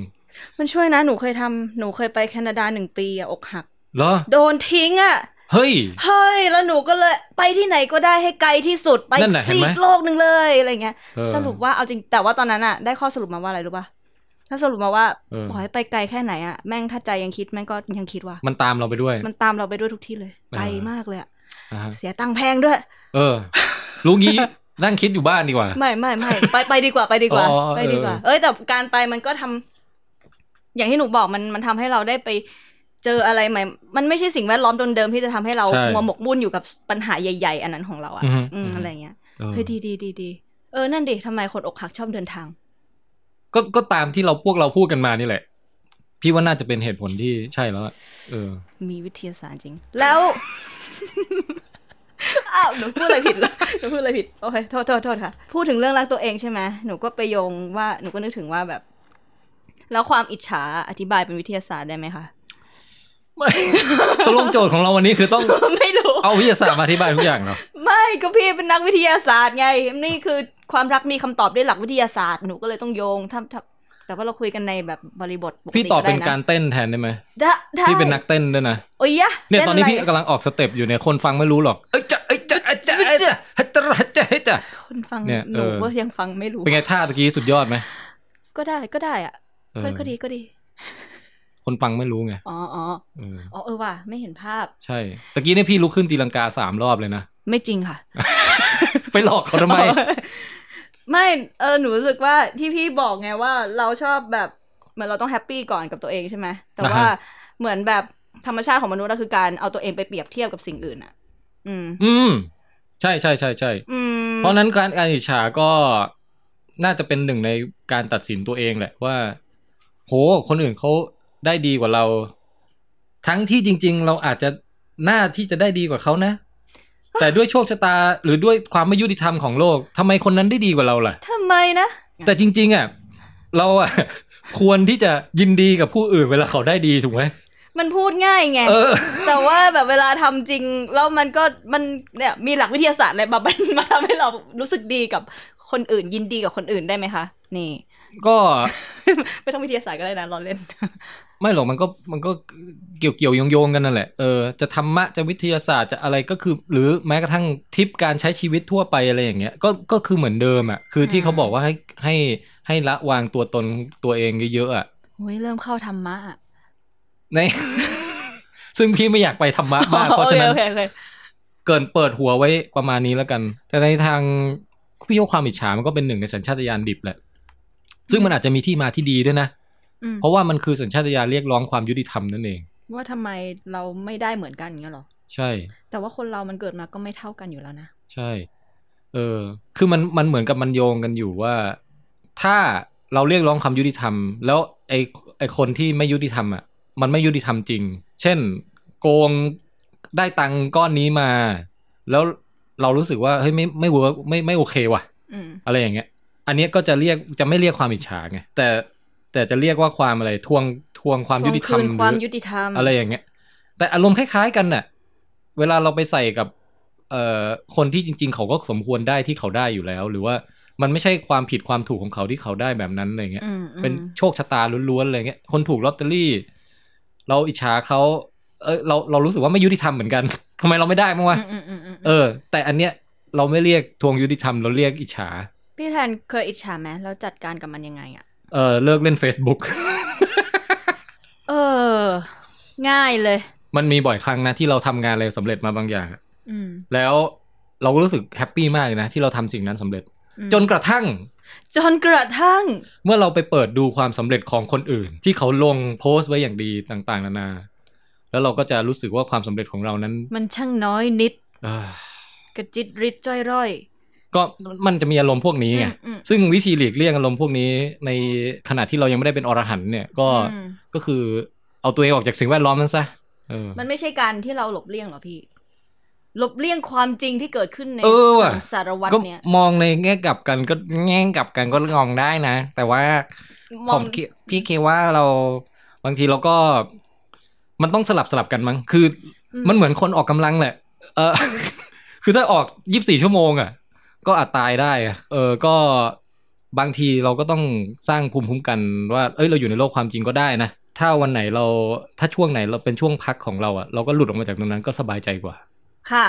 มันช่วยนะ หนูเคยทำหนูเคยไปแคนาดาหนึ่งปีอะอกหัก เหรอ โดนทิ้งอะเฮ้ย เฮ้ย แล้วหนูก็เลยไปที่ไหนก็ได้ให้ไกลที่สุดไปนั่นแหละเห็นไหม ซีกโลกหนึ่งเลยอะไรเงี้ย เออ สรุปว่าเอาจริงแต่ว่าตอนนั้นอะได้ข้อสรุปมาว่าอะไรรู้ป่ะถ้าสรุปมาว่าเออขอให้ไปไกลแค่ไหนอะแม่งถ้าใจยังคิดแม่งก็ยังคิดว่า มันตามเราไปด้วย มันตามเราไปด้วยทุกที่เลยเออไกลมากเลยอะอ่าฮะ เสียตังค์แพงด้วย เออ รู้งี้ นั่งคิดอยู่บ้านดีกว่า ไม่ไม่ไม่ไปไปดีกว่าไปดีกว่า อ๋อไปดีกว่าเออเอ้ยแต่การไปมันก็ทำ อย่างที่หนูบอกมันมันทำให้เราได้ไปเจออะไรใหม่ มันไม่ใช่สิ่งแวดล้อมเดิมๆที่จะทำให้เราใช่มัวหมกมุ่นอยู่กับปัญหาใหญ่ ๆ อันนั้นของเราอะอือฮึอืมอือฮึอะไรเงี้ยเออเฮ้ยดีดีดีดีเออนั่นดิทำไมคนอกหักชอบเดินทาง ก็ก็ตามที่เราพวกเราพูดกันมานี่แหละ พี่ว่าน่าจะเป็นเหตุผลที่ใช่แล้วอะเออ มีวิทยาศาสตร์จริง แล้วอ้าวหนูพูดอะไรผิดเหรอหนูพูดอะไรผิดโอเคโทษโทษโทษค่ะ พูดถึงเรื่องรักตัวเองใช่ไหมหนูก็ไปโยงว่าหนูก็นึกถึงว่าแบบ แล้วความอิจฉาอธิบายเป็นวิทยาศาสตร์ได้ไหมคะไม่ตกลงโจทย์ของเราวันนี้คือต้องไม่รู้เอาวิทยาศาสตร์มาอธิบายทุกอย่างเนาะไม่ก็พี่เป็นนักวิทยาศาสตร์ไงนี่คือความรักมีคำตอบด้วยหลักวิทยาศาสตร์หนูก็เลยต้องโยงถ้าถ้าแต่ว่าเราคุยกันในแบบบริบทปกติพี่ตอบเป็นได้ะการเต้นแทนได้ไหมได้ได้พี่เป็นนักเต้นด้วยนะโอ้ยยะเนี่ยตอนนี้ล่พี่อะไรกำลังออกสเต็ปอยู่เนี่ยคนฟังไม่รู้หรอกเอ้ยจะเอ้ยจะเอ้ยจะเอ้ยจะเฮ้ยจะเฮ้ยจะเฮ้ยจะคนฟังเนี่ยหนูเออก็ยังฟังไม่รู้เป็นไงท่าตะกี้สุดยอดไหมก็ได้ก็ได้อะเออ ก็ก็ดีก็ดี คนฟังไม่รู้ไง อ๋ออ๋อเอออ๋อเออว่ะไม่เห็นภาพ ใช่ ตะกี้เนี่ยพี่ลุกขึ้นตีลังกาสามรอบเลยนะ ไม่จริงค่ะ ไปหลอกเขาทำไม ไม่เออหนูรู้สึกว่าที่พี่บอกไงว่าเราชอบแบบเหมือนเราต้อง happy ก่อนกับตัวเองใช่ไหมแต่ว่าอ่าฮะเหมือนแบบธรรมชาติของมนุษย์ก็คือการเอาตัวเองไปเปรียบเทียบกับสิ่งอื่นอะ อืม อืม ใช่ใช่ใช่ใช่อืมเพราะฉะนั้นการการอิจฉาก็น่าจะเป็นหนึ่งในการตัดสินตัวเองแหละว่า โหคนอื่นเขาได้ดีกว่าเรา ทั้งที่จริง ๆ เราอาจจะน่าที่จะได้ดีกว่าเขานะ แต่ด้วยโชคชะตาหรือด้วยความไม่ยุติธรรมของโลกทำไมคนนั้นได้ดีกว่าเราล่ะทำไมนะ แต่จริง ๆอะเราอะควรที่จะยินดีกับผู้อื่นเวลาเขาได้ดีถูกไหมมันพูดง่ายไงเออแต่ว่าแบบเวลาทำจริงแล้วมันก็มันเนี่ยมีหลักวิทยาศาสตร์อะไรมาบันมาทำให้เรารู้สึกดีกับคนอื่นยินดีกับคนอื่นได้ไหมคะ นี่ ก็ไม่ต้องวิทยาศาสตร์ก็ได้นะรอเล่น ไม่หรอกมันก็มันก็เกี่ยวเกี่ยวโยงโยงๆกันนั่นแหละเออจะธรรมะจะวิทยาศาสตร์จะอะไรก็คือ หรือแม้กระทั่งทิปการใช้ชีวิตทั่วไปอะไรอย่างเงี้ยก็ก็คือเหมือนเดิมอะคือที่อืมเขาบอกว่าให้ให้ให้ละวางตัวตนตัวเองเยอะๆอะโอ้ยเริ่มเข้าธรรมะอะในซึ่งพี่ไม่อยากไปธรรมะมากเพราะฉะนั้นโอเคโอเคโอเคเกินเปิดหัวไว้ประมาณนี้แล้วกัน แต่ในทางพี่ว่าความอิจฉามันก็เป็นหนึ่งในสัญชาตญาณดิบแหละ ซึ่งมันอาจจะมีที่มาที่ดีด้วยนะอืมเพราะว่ามันคือสัญชาตญาณเรียกร้องความยุติธรรมนั่นเอง ว่าทำไมเราไม่ได้เหมือนกันอย่างเงี้ยหรอ ใช่ แต่ว่าคนเรามันเกิดมาก็ไม่เท่ากันอยู่แล้วนะ ใช่ เออ คือมันมันเหมือนกับมันโยงกันอยู่ว่า ถ้าเราเรียกร้องความยุติธรรม แล้วไอไอคนที่ไม่ยุติธรรมอะ มันไม่ยุติธรรมจริง เช่น โกงได้ตังค์ก้อนนี้มา แล้วเรารู้สึกว่าเฮ้ยไม่ไม่เวิร์กไม่ไม่โอเคว่ะอืมอะไรอย่างเงี้ย อันเนี้ยก็จะเรียกจะไม่เรียกความอิจฉาไงแต่แต่จะเรียกว่าความอะไรทวงทวงความยุติธรรมทวงคืนความหรือยุติธรรมอะไรอย่างเงี้ย แต่อารมณ์คล้ายๆกันน่ะ เวลาเราไปใส่กับเอ่อคนที่จริง ๆ เขาก็สมควรได้ที่เขาได้อยู่แล้ว หรือว่ามันไม่ใช่ความผิดความถูกของเขาที่เขาได้แบบนั้นอะไรเงี้ยอืมอืมเป็นโชคชะตาล้วนๆอะไรเงี้ย คนถูกลอตเตอรี่ เราอิจฉาเขาเออเราเรารู้สึกว่าไม่ยุติธรรมเหมือนกันทำไมเราไม่ได้มั้างวะอืมอืมอืมเออ แต่อันเนี้ยเราไม่เรียกทวงยุติธรรมเราเรียกอิจฉา พี่แทนเคยอิจฉาไหมแล้วจัดการกับมันยังไงอะ เออเลิกเล่น Facebook เออ ง่ายเลย มันมีบ่อยครั้งนะที่เราทำงานอะไรสำเร็จมาบางอย่างอะอืมแล้วเราก็รู้สึกแฮปปี้มากเลยนะ ที่เราทำสิ่งนั้นสำเร็จ อืมจนกระทั่ง จนกระทั่ง เมื่อเราไปเปิดดูความสำเร็จของคนอื่น ที่เขาลงโพสต์ไว้อย่างดีต่างๆ นานา แล้วเราก็จะรู้สึกว่าความสำเร็จของเรานั้นมันช่างน้อยนิด เอ้อกระจิตริดจ้อยร่อย ก็มันจะมีอารมณ์พวกนี้ไงอืมอืมซึ่งวิธีหลีกเลี่ยงอารมณ์พวกนี้ ในขณะที่เรายังไม่ได้เป็นอรหันต์เนี่ยก็อืมก็คือเอาตัวเองออกจากสิ่งแวดล้อมนั้นซะเออมันไม่ใช่การที่เราหลบเลี่ยงหรอพี่หลบเลี่ยงความจริงที่เกิดขึ้นในเออว่ะสังสารวัตก็เนี่ยมองในแง่กลับกันก็แง่กลับกันก็งองได้นะ แต่ว่ามผองมคิดพี่คิดว่าเราบางทีเราก็มันต้องสลับสลับกันมั้งคืออมมันเหมือนคนออกกำลังแหละ เออคือถ้าออกยี่สิบสี่ชั่วโมงอะ ก็อาจตายได้อะเออ ก็บางทีเราก็ต้องสร้างภูมิคุ้มกันว่า เอ้ย เราอยู่ในโลกความจริงก็ได้นะ ถ้าวันไหนเรา ถ้าช่วงไหนเราเป็นช่วงพักของเราอะเราก็หลุดออกมาจากตรงนั้นก็สบายใจกว่า ค่ะ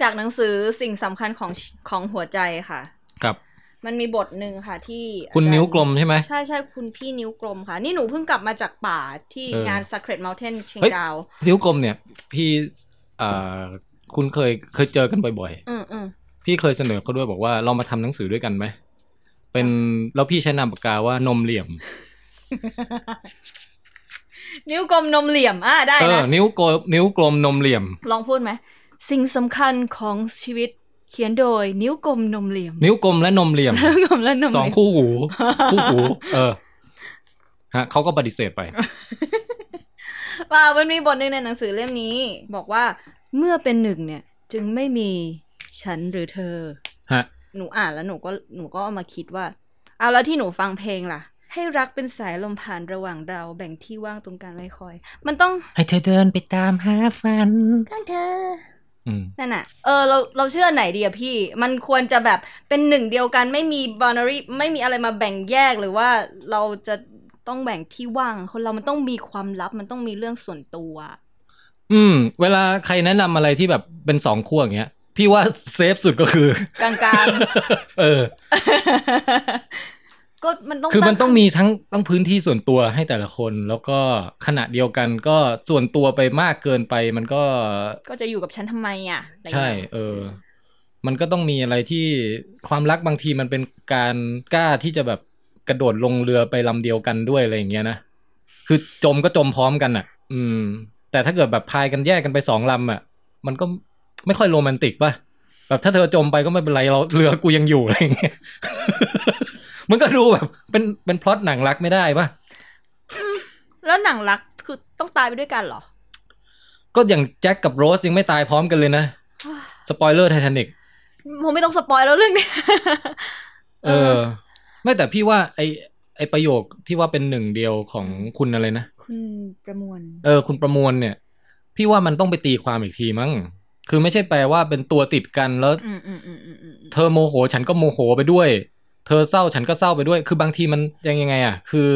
จากหนังสือสิ่งสำคัญของของหัวใจค่ะ ครับ มันมีบทหนึ่งค่ะที่ คุณอาจารย์นิ้วกลมใช่ไหม ใช่ใช่คุณพี่นิ้วกลมค่ะ นี่หนูเพิ่งกลับมาจากป่าที่เอองาน Sacred Mountain เชียงเฮ้ยดาว นิ้วกลมเนี่ย พี่ อ่า คุณเคยเคยเจอกันบ่อยๆ อืมอืม พี่เคยเสนอเขาด้วยบอกว่าเรามาทำหนังสือด้วยกันไหมเป็นแล้วพี่ใช้นามปากกาว่านมเหลี่ยม นิ้วกลมนมเหลี่ยมอ่าได้เออนะนิ้วโกลนิ้วกลมนมเหลี่ยม ลองพูดไหมสิ่งสำคัญของชีวิตเขียนโดย นิ้วกลมนมเหลี่ยม นิ้วกลมและนมเหลี่ยมนิ้วกลมและนมสองเหลี่ยมคู่หู คู่หู เออฮะเขาก็ปฏิเสธไปว่ามันมีบทหนึ่งในหนังสือเล่มนี้ บอกว่าเมื่อเป็นหนึ่งเนี่ย จึงไม่มี ฉันหรือเธอฮะหนูอ่านแล้วหนูก็หนูก็เอามาคิดว่า เอาแล้วที่หนูฟังเพลงล่ะ ให้รักเป็นสายลมผ่านระหว่างเราแบ่งที่ว่างตรงกลางไว้คอย มันต้องให้เธอเดินไปตามหาฝันข้างเธออืมนั่นน่ะ เออเราเราเชื่อไหนดีอะพี่ มันควรจะแบบเป็นหนึ่งเดียวกันไม่มีบ o น d รีไม่มีอะไรมาแบ่งแยกหรือว่าเราจะต้องแบ่งที่ว่างคนเรามันต้องมีความลับมันต้องมีเรื่องส่วนตัว อืม เวลาใครแนะนำอะไรที่แบบเป็นสองขั้วอย่างเงี้ย พี่ว่าเซฟสุดก็คือกลางเออๆก็มันต้องคือมันต้องงมีทั้งต้องพื้นที่ส่วนตัวให้แต่ละคน แล้วก็ขณะเดียวกันก็ส่วนตัวไปมากเกินไป มันก็ ก็จะอยู่กับฉันทำไมอะอะไรใช่เงี้ยเออ มันก็ต้องมีอะไรที่ความรักบางทีมันเป็นการกล้าที่จะแบบกระโดดลงเรือไปลำเดียวกันด้วยอะไรอย่างเงี้ยนะคือจมก็จมพร้อมกันอะ อืม แต่ถ้าเกิดแบบพายกันแยกกันไปสองลำอะ มันก็ ไม่ค่อยโรแมนติกป่ะแบบถ้าเธอจมไปก็ไม่เป็นไรเราเรือกูยังอยู่อะไรอย่างเงี้ยมันก็ดูแบบเป็นเป็นพล็อตหนังรักไม่ได้ป่ะแล้วหนังรักคือต้องตายไปด้วยกันเหรอ ก็อย่างแจ็คกับโรสยังไม่ตายพร้อมกันเลยนะสปอยเลอร์ไททานิกผมไม่ต้อง spoil แล้วเรื่องเนี้ยเออ ไม่แต่พี่ว่าไอไอประโยคที่ว่าเป็นหนึ่งเดียวของคุณอะไรนะ คุณประมวล เออ คุณประมวลเนี่ย พี่ว่ามันต้องไปตีความอีกทีมั้ง คือไม่ใช่แปลว่าเป็นตัวติดกันแล้วอืมอืมอืมอืมอืมเธอโมโหฉันก็โมโหไปด้วย เธอเศร้าฉันก็เศร้าไปด้วย คือบางทีมันยังยังไงอะ คือ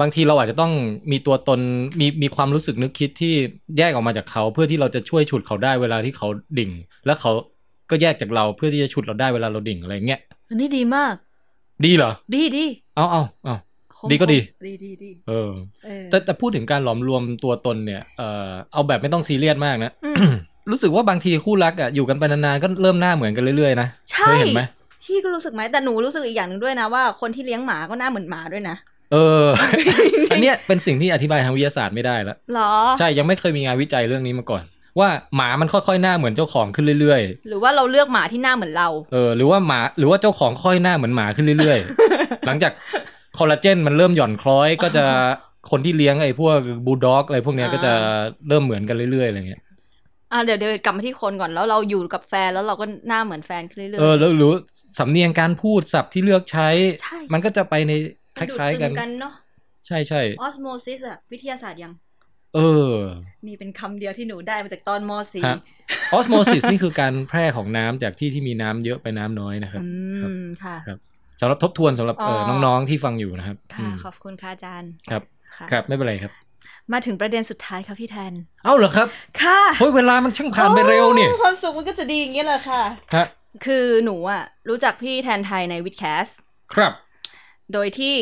บางทีเราอาจจะต้องมีตัวตนมีมีความรู้สึกนึกคิดที่แยกออกมาจากเขาเพื่อที่เราจะช่วยฉุดเขาได้เวลาที่เขาดิ่ง แล้วเขาก็แยกจากเราเพื่อที่จะฉุดเราได้เวลาเราดิ่งอะไรเงี้ยอันนี้ดีมาก ดีเหรอ ดีดีเอาเอาเอาคมดีก็ดี ดีดีดีเออเออ แต่แต่พูดถึงการหลอมรวมตัวตนเนี่ยเออเอาแบบไม่ต้องซีเรียสมากนะอืม รู้สึกว่าบางทีคู่รักอะอยู่กันไปนานๆก็เริ่มหน้าเหมือนกันเรื่อยๆนะใช่เคยเห็นไหมพี่ก็รู้สึกไหมแต่หนูรู้สึกอีกอย่างหนึ่งด้วยนะว่าคนที่เลี้ยงหมาก็หน้าเหมือนหมาด้วยนะเออ อันเนี้ยเป็นสิ่งที่อธิบายทางวิทยาศาสตร์ไม่ได้แล้วหรอ ใช่ ยังไม่เคยมีงานวิจัยเรื่องนี้มาก่อน ว่าหมามันค่อยๆหน้าเหมือนเจ้าของขึ้นเรื่อยหรือว่าเราเลือกหมาที่หน้าเหมือนเราๆเออ หรือว่าหมา หรือว่าเจ้าของค่อยหน้าเหมือนหมาขึ้นเรื่อยๆ หลังจากคอลลาเจนมันเริ่มหย่อนคล้อยก็จะคนที่เลี้ยงไอ้พวกบูลด็อกอะไรพวกเนี้ยก็จะเริ่มเหมือนกันเรื่อยๆอะไรเงี้ย อะเดี๋ยวเดี๋ยวกลับมาที่คนก่อนแล้วเราอยู่กับแฟนแล้วเราก็หน้าเหมือนแฟนขึ้นเรื่อยๆเออแล้วหรือสำเนียงการพูดศัพท์ที่เลือกใช้ใช่มันก็จะไปในคมันดูดล้ายซึๆกันมกันเนาะใช่ใช่ออสโมซิสอะวิทยาศาสตร์ยัง เออมีเป็นคำเดียวที่หนูได้มาจากตอนม .4 ฮะออสโมซิสนี่คือการแพร่ของน้ำจากที่ที่มีน้ำเยอะไปน้ำน้อยนะครับ อืมค่ะครับสำหรับทบทวนสำหรับเอ่ออ๋อน้องๆที่ฟังอยู่นะครับ ค่ะอืมขอบคุณค่ะอาจารย์ ครับค่ะครับ ไม่เป็นไรครับ มาถึงประเด็นสุดท้ายค่ะพี่แทน เอ้าเหรอครับ ค่ะเฮ้ยเวลามันช่างผ่านไปเร็วเนี่ยโอ้ความสุขมันก็จะดีอย่างเงี้ยแหละค่ะฮะคือหนูอะรู้จักพี่แทนไทยในวิดแคสครับ โดยที่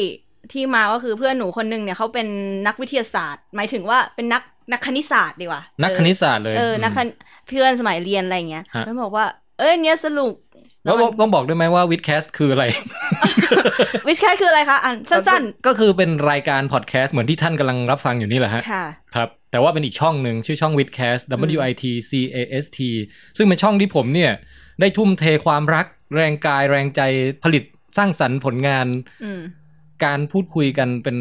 ที่มาก็คือเพื่อนหนูคนหนึงเนี่ยเขาเป็นนักวิทยาศาสตร์ หมายถึงว่าเป็นนักนักคณิตศาสตร์ดีกว่า นักเออคณิตศาสตร์เลย เออ นักคมณิเพื่อนสมัยเรียนอะไรอย่างเงี้ยฮะแล้วบอกว่า เอ้ยเนี้ยสนุก แล้วต้องต้องบอกด้วยไหมว่าวิดแคสคืออะไรวิชแคทคืออะไรคะอันสั้นก็คือเป็นรายการพอดแคสต์เหมือนที่ท่านกำลังรับฟังอยู่นี่แหละฮะๆค่ะครับ แต่ว่าเป็นอีกช่องหนึ่งชื่อช่อง w i t c a s t W I T C A S T ซึ่งเป็นช่องที่ผมเนี่ย ได้ทุ่มเทความรักแรงกายแรงใจผลิตสร้างสรรค์ผลงานอืมการพูดคุยกันเป็น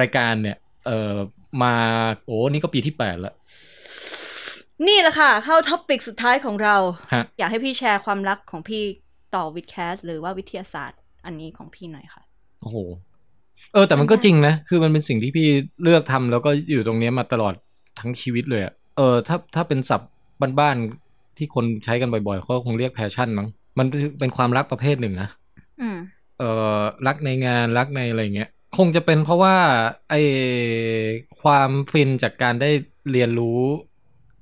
รายการเนี่ย เอ่อมาโอ้นี่ก็ปีที่แปดแล้ว นี่แหละค่ะ เข้า topic สุดท้ายของเราฮะอยากให้พี่แชร์ความรักของพี่ต่อ WiTcast หรือว่าวิทยาศาสตร์อันนี้ของพี่หน่อยค่ะ โอ้โห เออ แต่มันก็จริงนะ คือมันเป็นสิ่งที่พี่เลือกทำแล้วก็อยู่ตรงเนี้ยมาตลอดทั้งชีวิตเลยอะเออ ถ้าถ้าเป็นศัพท์บ้านๆที่คนใช้กันบ่อยๆเขาคงเรียก passion มั้งมันเป็นความรักประเภทหนึ่งนะอืมเอ่อรักในงานรักในอะไรเงี้ยคงจะเป็นเพราะว่าไอความฟินจากการได้เรียนรู้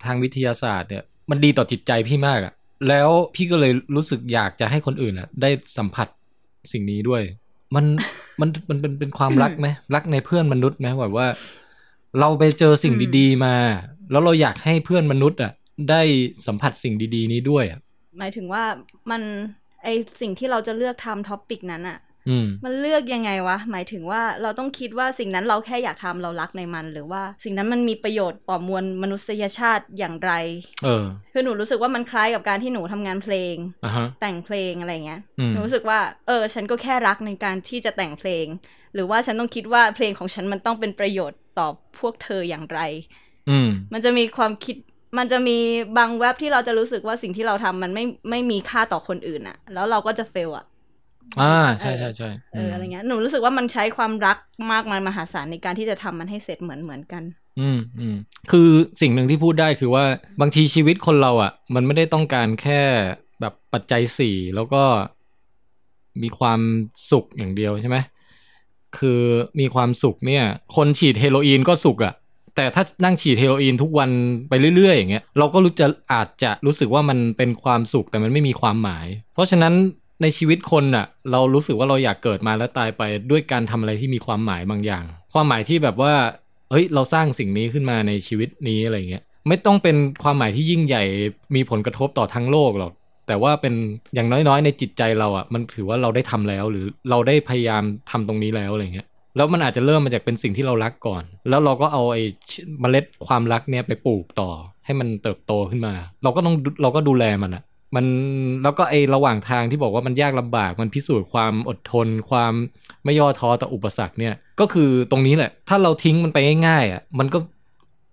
ทางวิทยาศาสตร์เนี่ยมันดีต่อจิตใจพี่มากอะแล้วพี่ก็เลยรู้สึกอยากจะให้คนอื่นอะได้สัมผัสสิ่งนี้ด้วย มันมันมันเป็นเป็นความรักไหมรักในเพื่อนมนุษย์ไหมแบบว่า เราไปเจอสิ่งอืมดี ๆ มา แล้วเราอยากให้เพื่อนมนุษย์อะได้สัมผัสสิ่งดี ๆ นี้ด้วยอะหมายถึงว่ามันไอสิ่งที่เราจะเลือกทำท็อปิกนั้นอะอื มมันเลือกยังไงวะ หมายถึงว่าเราต้องคิดว่าสิ่งนั้นเราแค่อยากทำเรารักในมัน หรือว่าสิ่งนั้นมันมีประโยชน์ต่อมวลมนุษยชาติอย่างไร เออ คือหนูรู้สึกว่ามันคล้ายกับการที่หนูทำงานเพลงอะฮะแต่งเพลงอะไรเงี้ยอืมหนูรู้สึกว่า เออ ฉันก็แค่รักในการที่จะแต่งเพลง หรือว่าฉันต้องคิดว่าเพลงของฉันมันต้องเป็นประโยชน์ต่อพวกเธออย่างไร อืม มันจะมีความคิดมันจะมีบางเว็บที่เราจะรู้สึกว่าสิ่งที่เราทำมันไม่ไม่มีค่าต่อคนอื่นอะแล้วเราก็จะเฟลอะ อ่าใช่ใช่ใช่เอออะไรเงี้ยหนูรู้สึกว่ามันใช้ความรักมากมายมหาศาลในการที่จะทำมันให้เสร็จเหมือนเหมือนกัน อืมอืมคือสิ่งหนึ่งที่พูดได้คือว่าบางทีชีวิตคนเราอะ มันไม่ได้ต้องการแค่แบบปัจจัยสี่แล้วก็มีความสุขอย่างเดียวใช่ไหมคือมีความสุขเนี่ย คนฉีดเฮโรอีนก็สุขอะแต่ถ้านั่งฉีดเฮโรอีนทุกวันไปเรื่อยๆอย่างเงี้ยเราก็รู้จะอาจจะรู้สึกว่ามันเป็นความสุขแต่มันไม่มีความหมาย เพราะฉะนั้น ในชีวิตคนอะเรารู้สึกว่าเราอยากเกิดมาแล้วตายไปด้วยการทำอะไรที่มีความหมายบางอย่าง ความหมายที่แบบว่าเฮ้ยเราสร้างสิ่งนี้ขึ้นมาในชีวิตนี้อะไรเงี้ยไม่ต้องเป็นความหมายที่ยิ่งใหญ่มีผลกระทบต่อทั้งโลกหรอกแต่ว่าเป็นอย่างน้อยๆ ในจิตใจเราอะมันถือว่าเราได้ทำแล้ว หรือเราได้พยายามทำตรงนี้แล้วอะไรเงี้ยแล้วมันอาจจะเริ่มมาจากเป็นสิ่งที่เรารักก่อน แล้วเราก็เอาไอ้เมล็ดความรักเนี้ยไปปลูกต่อ ให้มันเติบโตขึ้นมา เราก็ต้องเราก็ดูแลมันอะ มันแล้วก็ไอ้ระหว่างทางที่บอกว่ามันยากลำบาก มันพิสูจน์ความอดทน ความไม่ย่อท้อต่ออุปสรรคเนี่ย ก็คือตรงนี้แหละ ถ้าเราทิ้งมันไปง่ายๆอะมันก็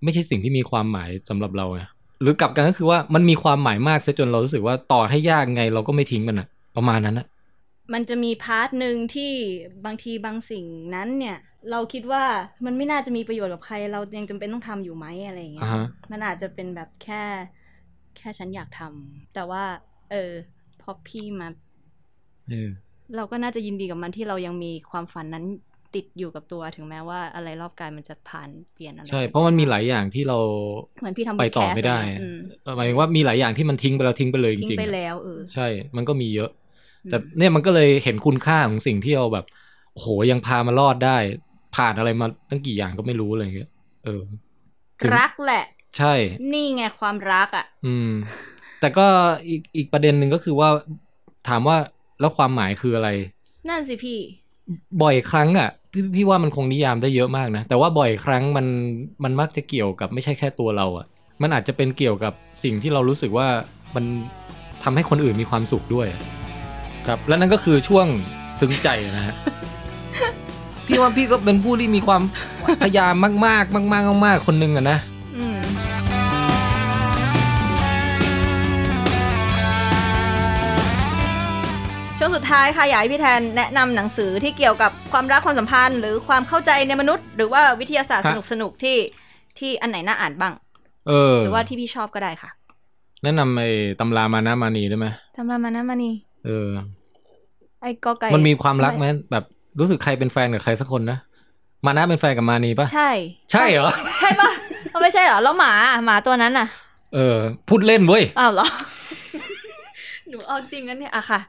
ไม่ใช่สิ่งที่มีความหมายสำหรับเราไงหรือกลับกันก็คือว่ามันมีความหมายมากซะจนเรารู้สึกว่าต่อให้ยากไงเราก็ไม่ทิ้งมันอะประมาณนั้นอะมันจะมีพาร์ทหนึ่งที่บางทีบางสิ่งนั้นเนี่ย เราคิดว่ามันไม่น่าจะมีประโยชน์กับใคร เรายังจำเป็นต้องทำอยู่ไหมอะไรอย่างเงี้อ่ายฮะมันอาจจะเป็นแบบแค่ แค่ฉันอยากทำแต่ว่า เออพอพี่มาเออเราก็น่าจะยินดีกับมันที่เรายังมีความฝันนั้นติดอยู่กับตัวถึงแม้ว่าอะไรรอบกายมันจะผ่านเปลี่ยนอะไรใช่เพราะมันมีหลายอย่างที่เราเหมือนพี่ทำไปต่อ podcast ไม่ได้อะอืมเออหมายถึงว่ามีหลายอย่างที่มันทิ้งไปแล้วทิ้งไปเลยจทิ้งริงๆไปอะแล้วเออใช่ มันก็มีเยอะ แต่อืมเนี่ยมันก็เลยเห็นคุณค่าของสิ่งที่เราแบบโอ้โหยังพามารอดได้ ผ่านอะไรมาตั้งกี่อย่างก็ไม่รู้อะไรเงี้ยเออถึงรักแหละ ใช่ นี่ไงความรักอะ อืม แต่ก็อีกอีกประเด็นหนึ่งก็คือว่า ถามว่าแล้วความหมายคืออะไร นั่นสิพี่ บ่อยครั้งอะพี่พี่ว่ามันคงนิยามได้เยอะมากนะ แต่ว่าบ่อยครั้งมันมันมักจะเกี่ยวกับไม่ใช่แค่ตัวเราอะ มันอาจจะเป็นเกี่ยวกับสิ่งที่เรารู้สึกว่ามันทำให้คนอื่นมีความสุขด้วยอะครับและนั่นก็คือช่วงซึ้งใจนะฮะพี่ว่าพี่ก็เป็นผู้ที่มีความพยายามมาก ๆ มาก ๆ มาก ๆ คนหนึ่งอะนะ ช่วงสุดท้ายค่ะอยากให้พี่แทนแนะนำหนังสือที่เกี่ยวกับความรักความสัมพันธ์ หรือความเข้าใจในมนุษย์ หรือว่าวิทยาศาสตร์คสรับนุกสนุกๆที่ที่อันไหนน่าอ่านบ้าง เออ หรือว่าที่พี่ชอบก็ได้ค่ะ แนะนำไอ้ตำรามานะมานีได้ไหมทำรามานะมานีเออ ไอ้กอไก่มันมีความรักไหมแบบรู้สึกใครเป็นแฟนกับใครสักคนนะมานะเป็นแฟนกับมานีปะใช่ ใช่เหรอ ใช่ปะเอาไม่ใช่เหรอแล้วหมาหมาตัวนั้นน่ะ เออ พูดเล่นเว้ยอ้าวเหรอหนูเอาจริงนะเนี่ยอะค่ะ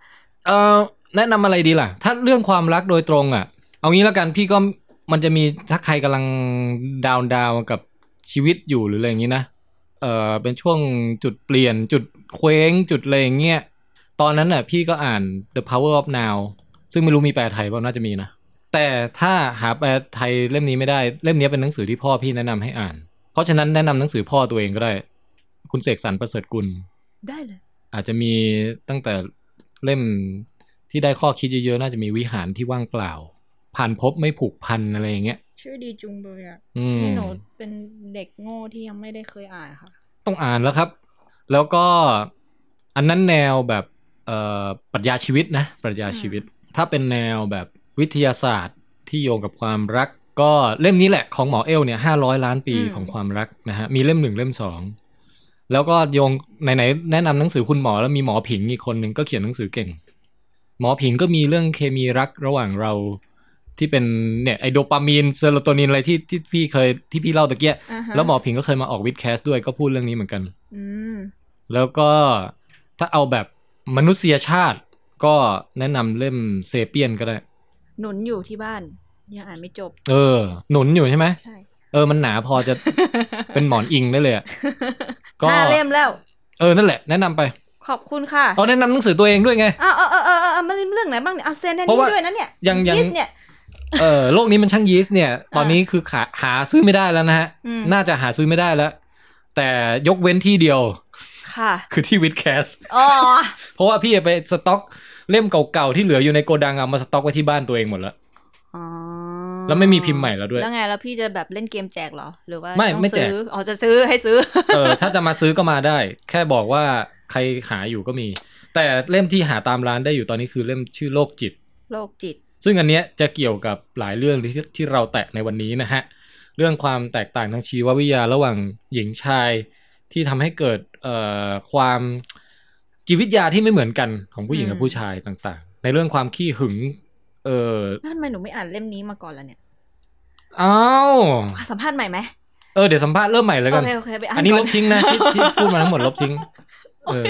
เออแนะนำอะไรดีล่ะ ถ้าเรื่องความรักโดยตรงอะ เอางี้แล้วกันพี่ก็มันจะมีถ้าใครกำลังดาวน์ดาวน์กับชีวิตอยู่หรืออะไรอย่างนี้นะเออเป็นช่วงจุดเปลี่ยนจุดเคว้งจุดอะไรอย่างเงี้ยตอนนั้นน่ะพี่ก็อ่าน The Power of Now ซึ่งไม่รู้มีแปลไทยเปล่าน่าจะมีนะ แต่ถ้าหาแปลไทยเล่มนี้ไม่ได้เล่มนี้เป็นหนังสือที่พ่อพี่แนะนำให้อ่าน เพราะฉะนั้นแนะนำหนังสือพ่อตัวเองก็ได้ คุณเสกสรรประเสริฐกุลได้เลยอาจจะมีตั้งแต่ เล่มที่ได้ข้อคิดเยอะๆ น่าจะมีวิหารที่ว่างเปล่า ผ่านพบไม่ผูกพันอะไรอย่างเงี้ย ชื่อดีจุงเบยอะอืมนี่หนูเป็นเด็กโง่ที่ยังไม่ได้เคยอ่านค่ะ ต้องอ่านแล้วครับ แล้วก็อันนั้นแนวแบบเอ่อปรัชญาชีวิตนะปรัชญาชีวิต ถ้าเป็นแนวแบบวิทยาศาสตร์ที่โยงกับความรัก ก็เล่มนี้แหละของหมอเอลเนี่ยห้าร้อยล้านปีอืมของความรักนะฮะมีเล่มหนึ่งเล่มสอง แล้วก็โยงไหนๆแนะนำหนังสือคุณหมอแล้วมีหมอผิงอีกคนหนึ่งก็เขียนหนังสือเก่ง หมอผิงก็มีเรื่องเคมีรักระหว่างเราที่เป็นเนี่ยไอโดปามีนเซโรโทนินอะไรที่ที่พี่เคยที่พี่เล่าตะเกียอ่าฮะแล้วหมอผิงก็เคยมาออกวิดแคสด้วยก็พูดเรื่องนี้เหมือนกันอืมแล้วก็ถ้าเอาแบบมนุษยชาติก็แนะนำเล่มเซเปียนก็ได้ หนุนอยู่ที่บ้าน ยังอ่านไม่จบ เออ หนุนอยู่ใช่ไหมใช่ เออมันหนาพอจะเป็นหมอนอิงได้เลยอะก็ห้าเล่มแล้ว เออนั่นแหละ แนะนำไป ขอบคุณค่ะเอาแนะนำหนังสือตัวเองด้วยไงอ้าวเออเออเออเออมันเรื่องไหนบ้างเนี่ยเอาเซนอันเพราะนี้ว่าด้วยนะเนี่ยยังยังยีสต์เนี่ยเออโลกนี้มันช่างยีสต์เนี่ย ตอนนี้คือขาหาซื้อไม่ได้แล้วนะฮะอืมน่าจะหาซื้อไม่ได้แล้ว แต่ยกเว้นที่เดียวค่ะ คือที่วิดแคสอ๋อเพราะว่าพี่ไปสต็อกเล่มเก่าๆที่เหลืออยู่ในโกดังเอามาสต็อกไว้ที่บ้านตัวเองหมดแล้วอ๋อ แล้วไม่มีพิมพ์ใหม่แล้วด้วยแล้วไงแล้วพี่จะแบบเล่นเกมแจกเหรอหรือว่าไม่ต้องไม่แจกซื้ออ๋อจะซื้อให้ซื้อเออถ้าจะมาซื้อก็มาได้ แค่บอกว่าใครหาอยู่ก็มี แต่เล่มที่หาตามร้านได้อยู่ตอนนี้คือเล่มชื่อโรคจิตโรคจิต ซึ่งอันเนี้ยจะเกี่ยวกับหลายเรื่องที่ที่เราแตะในวันนี้นะฮะเรื่องความแตกต่างทางชีววิทยาระหว่างหญิงชายที่ทำให้เกิดเอ่อความจิตวิทยาที่ไม่เหมือนกันของผู้หญิงกับอืมผู้ชายต่างๆ ในเรื่องความขี้หึง เออแล้วทำไมหนูไม่อ่านเล่มนี้มาก่อนล่ะเนี่ยอ้าวสัมภาษณ์ใหม่ไหมเออเดี๋ยวสัมภาษณ์เริ่มใหม่เลยโอกันเคโอเคไปอ่านอันนี้ก่ลบทิ้งนะที่ที่พูดมาทั้งหมดลบทิ้งเออ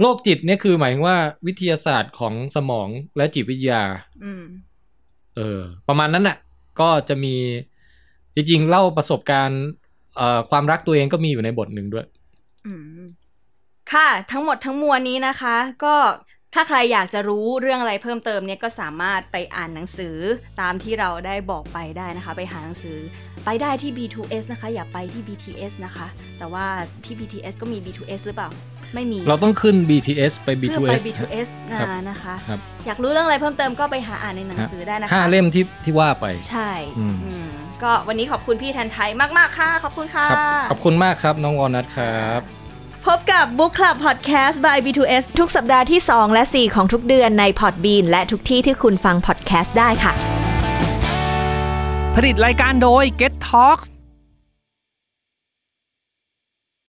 โรคจิตเนี่ยคือหมายถึงว่าวิทยาศาสตร์ของสมองและจิตวิทยาอืมเออ ประมาณนั้นน่ะ ก็จะมีจริงๆเล่าประสบการณ์เอ่อความรักตัวเองก็มีอยู่ในบทหนึ่งด้วยอืมค่ะ ทั้งหมดทั้งมวลนี้นะคะ ก็ ถ้าใครอยากจะรู้เรื่องอะไรเพิ่มเติมเนี่ยก็สามารถไปอ่านหนังสือตามที่เราได้บอกไปได้นะคะ ไปหาหนังสือไปได้ที่ B2S นะคะ อย่าไปที่ BTS นะคะ แต่ว่าที่ BTS ก็มี B2S หรือเปล่า ไม่มี เราต้องขึ้น BTS ไปเพื่อไป B2S B2S ครับนะนะคะครับอยากรู้เรื่องอะไรเพิ่มเติมก็ไปหาอ่านในหนังสือได้นะคะห้าเล่มที่ที่ว่าไป ใช่อืมอืมก็วันนี้ขอบคุณพี่แทนไทยมาก ๆ ค่ะ ขอบคุณค่ะครับขอบคุณมากครับ น้องวอลนัทครับ พบกับ Book Club Podcast by B2S ทุกสัปดาห์ที่ 2 และ 4 ของทุกเดือนใน Podbean และทุกที่ที่คุณฟังพอดแคสต์ได้ค่ะ ผลิตรายการโดย Get Talks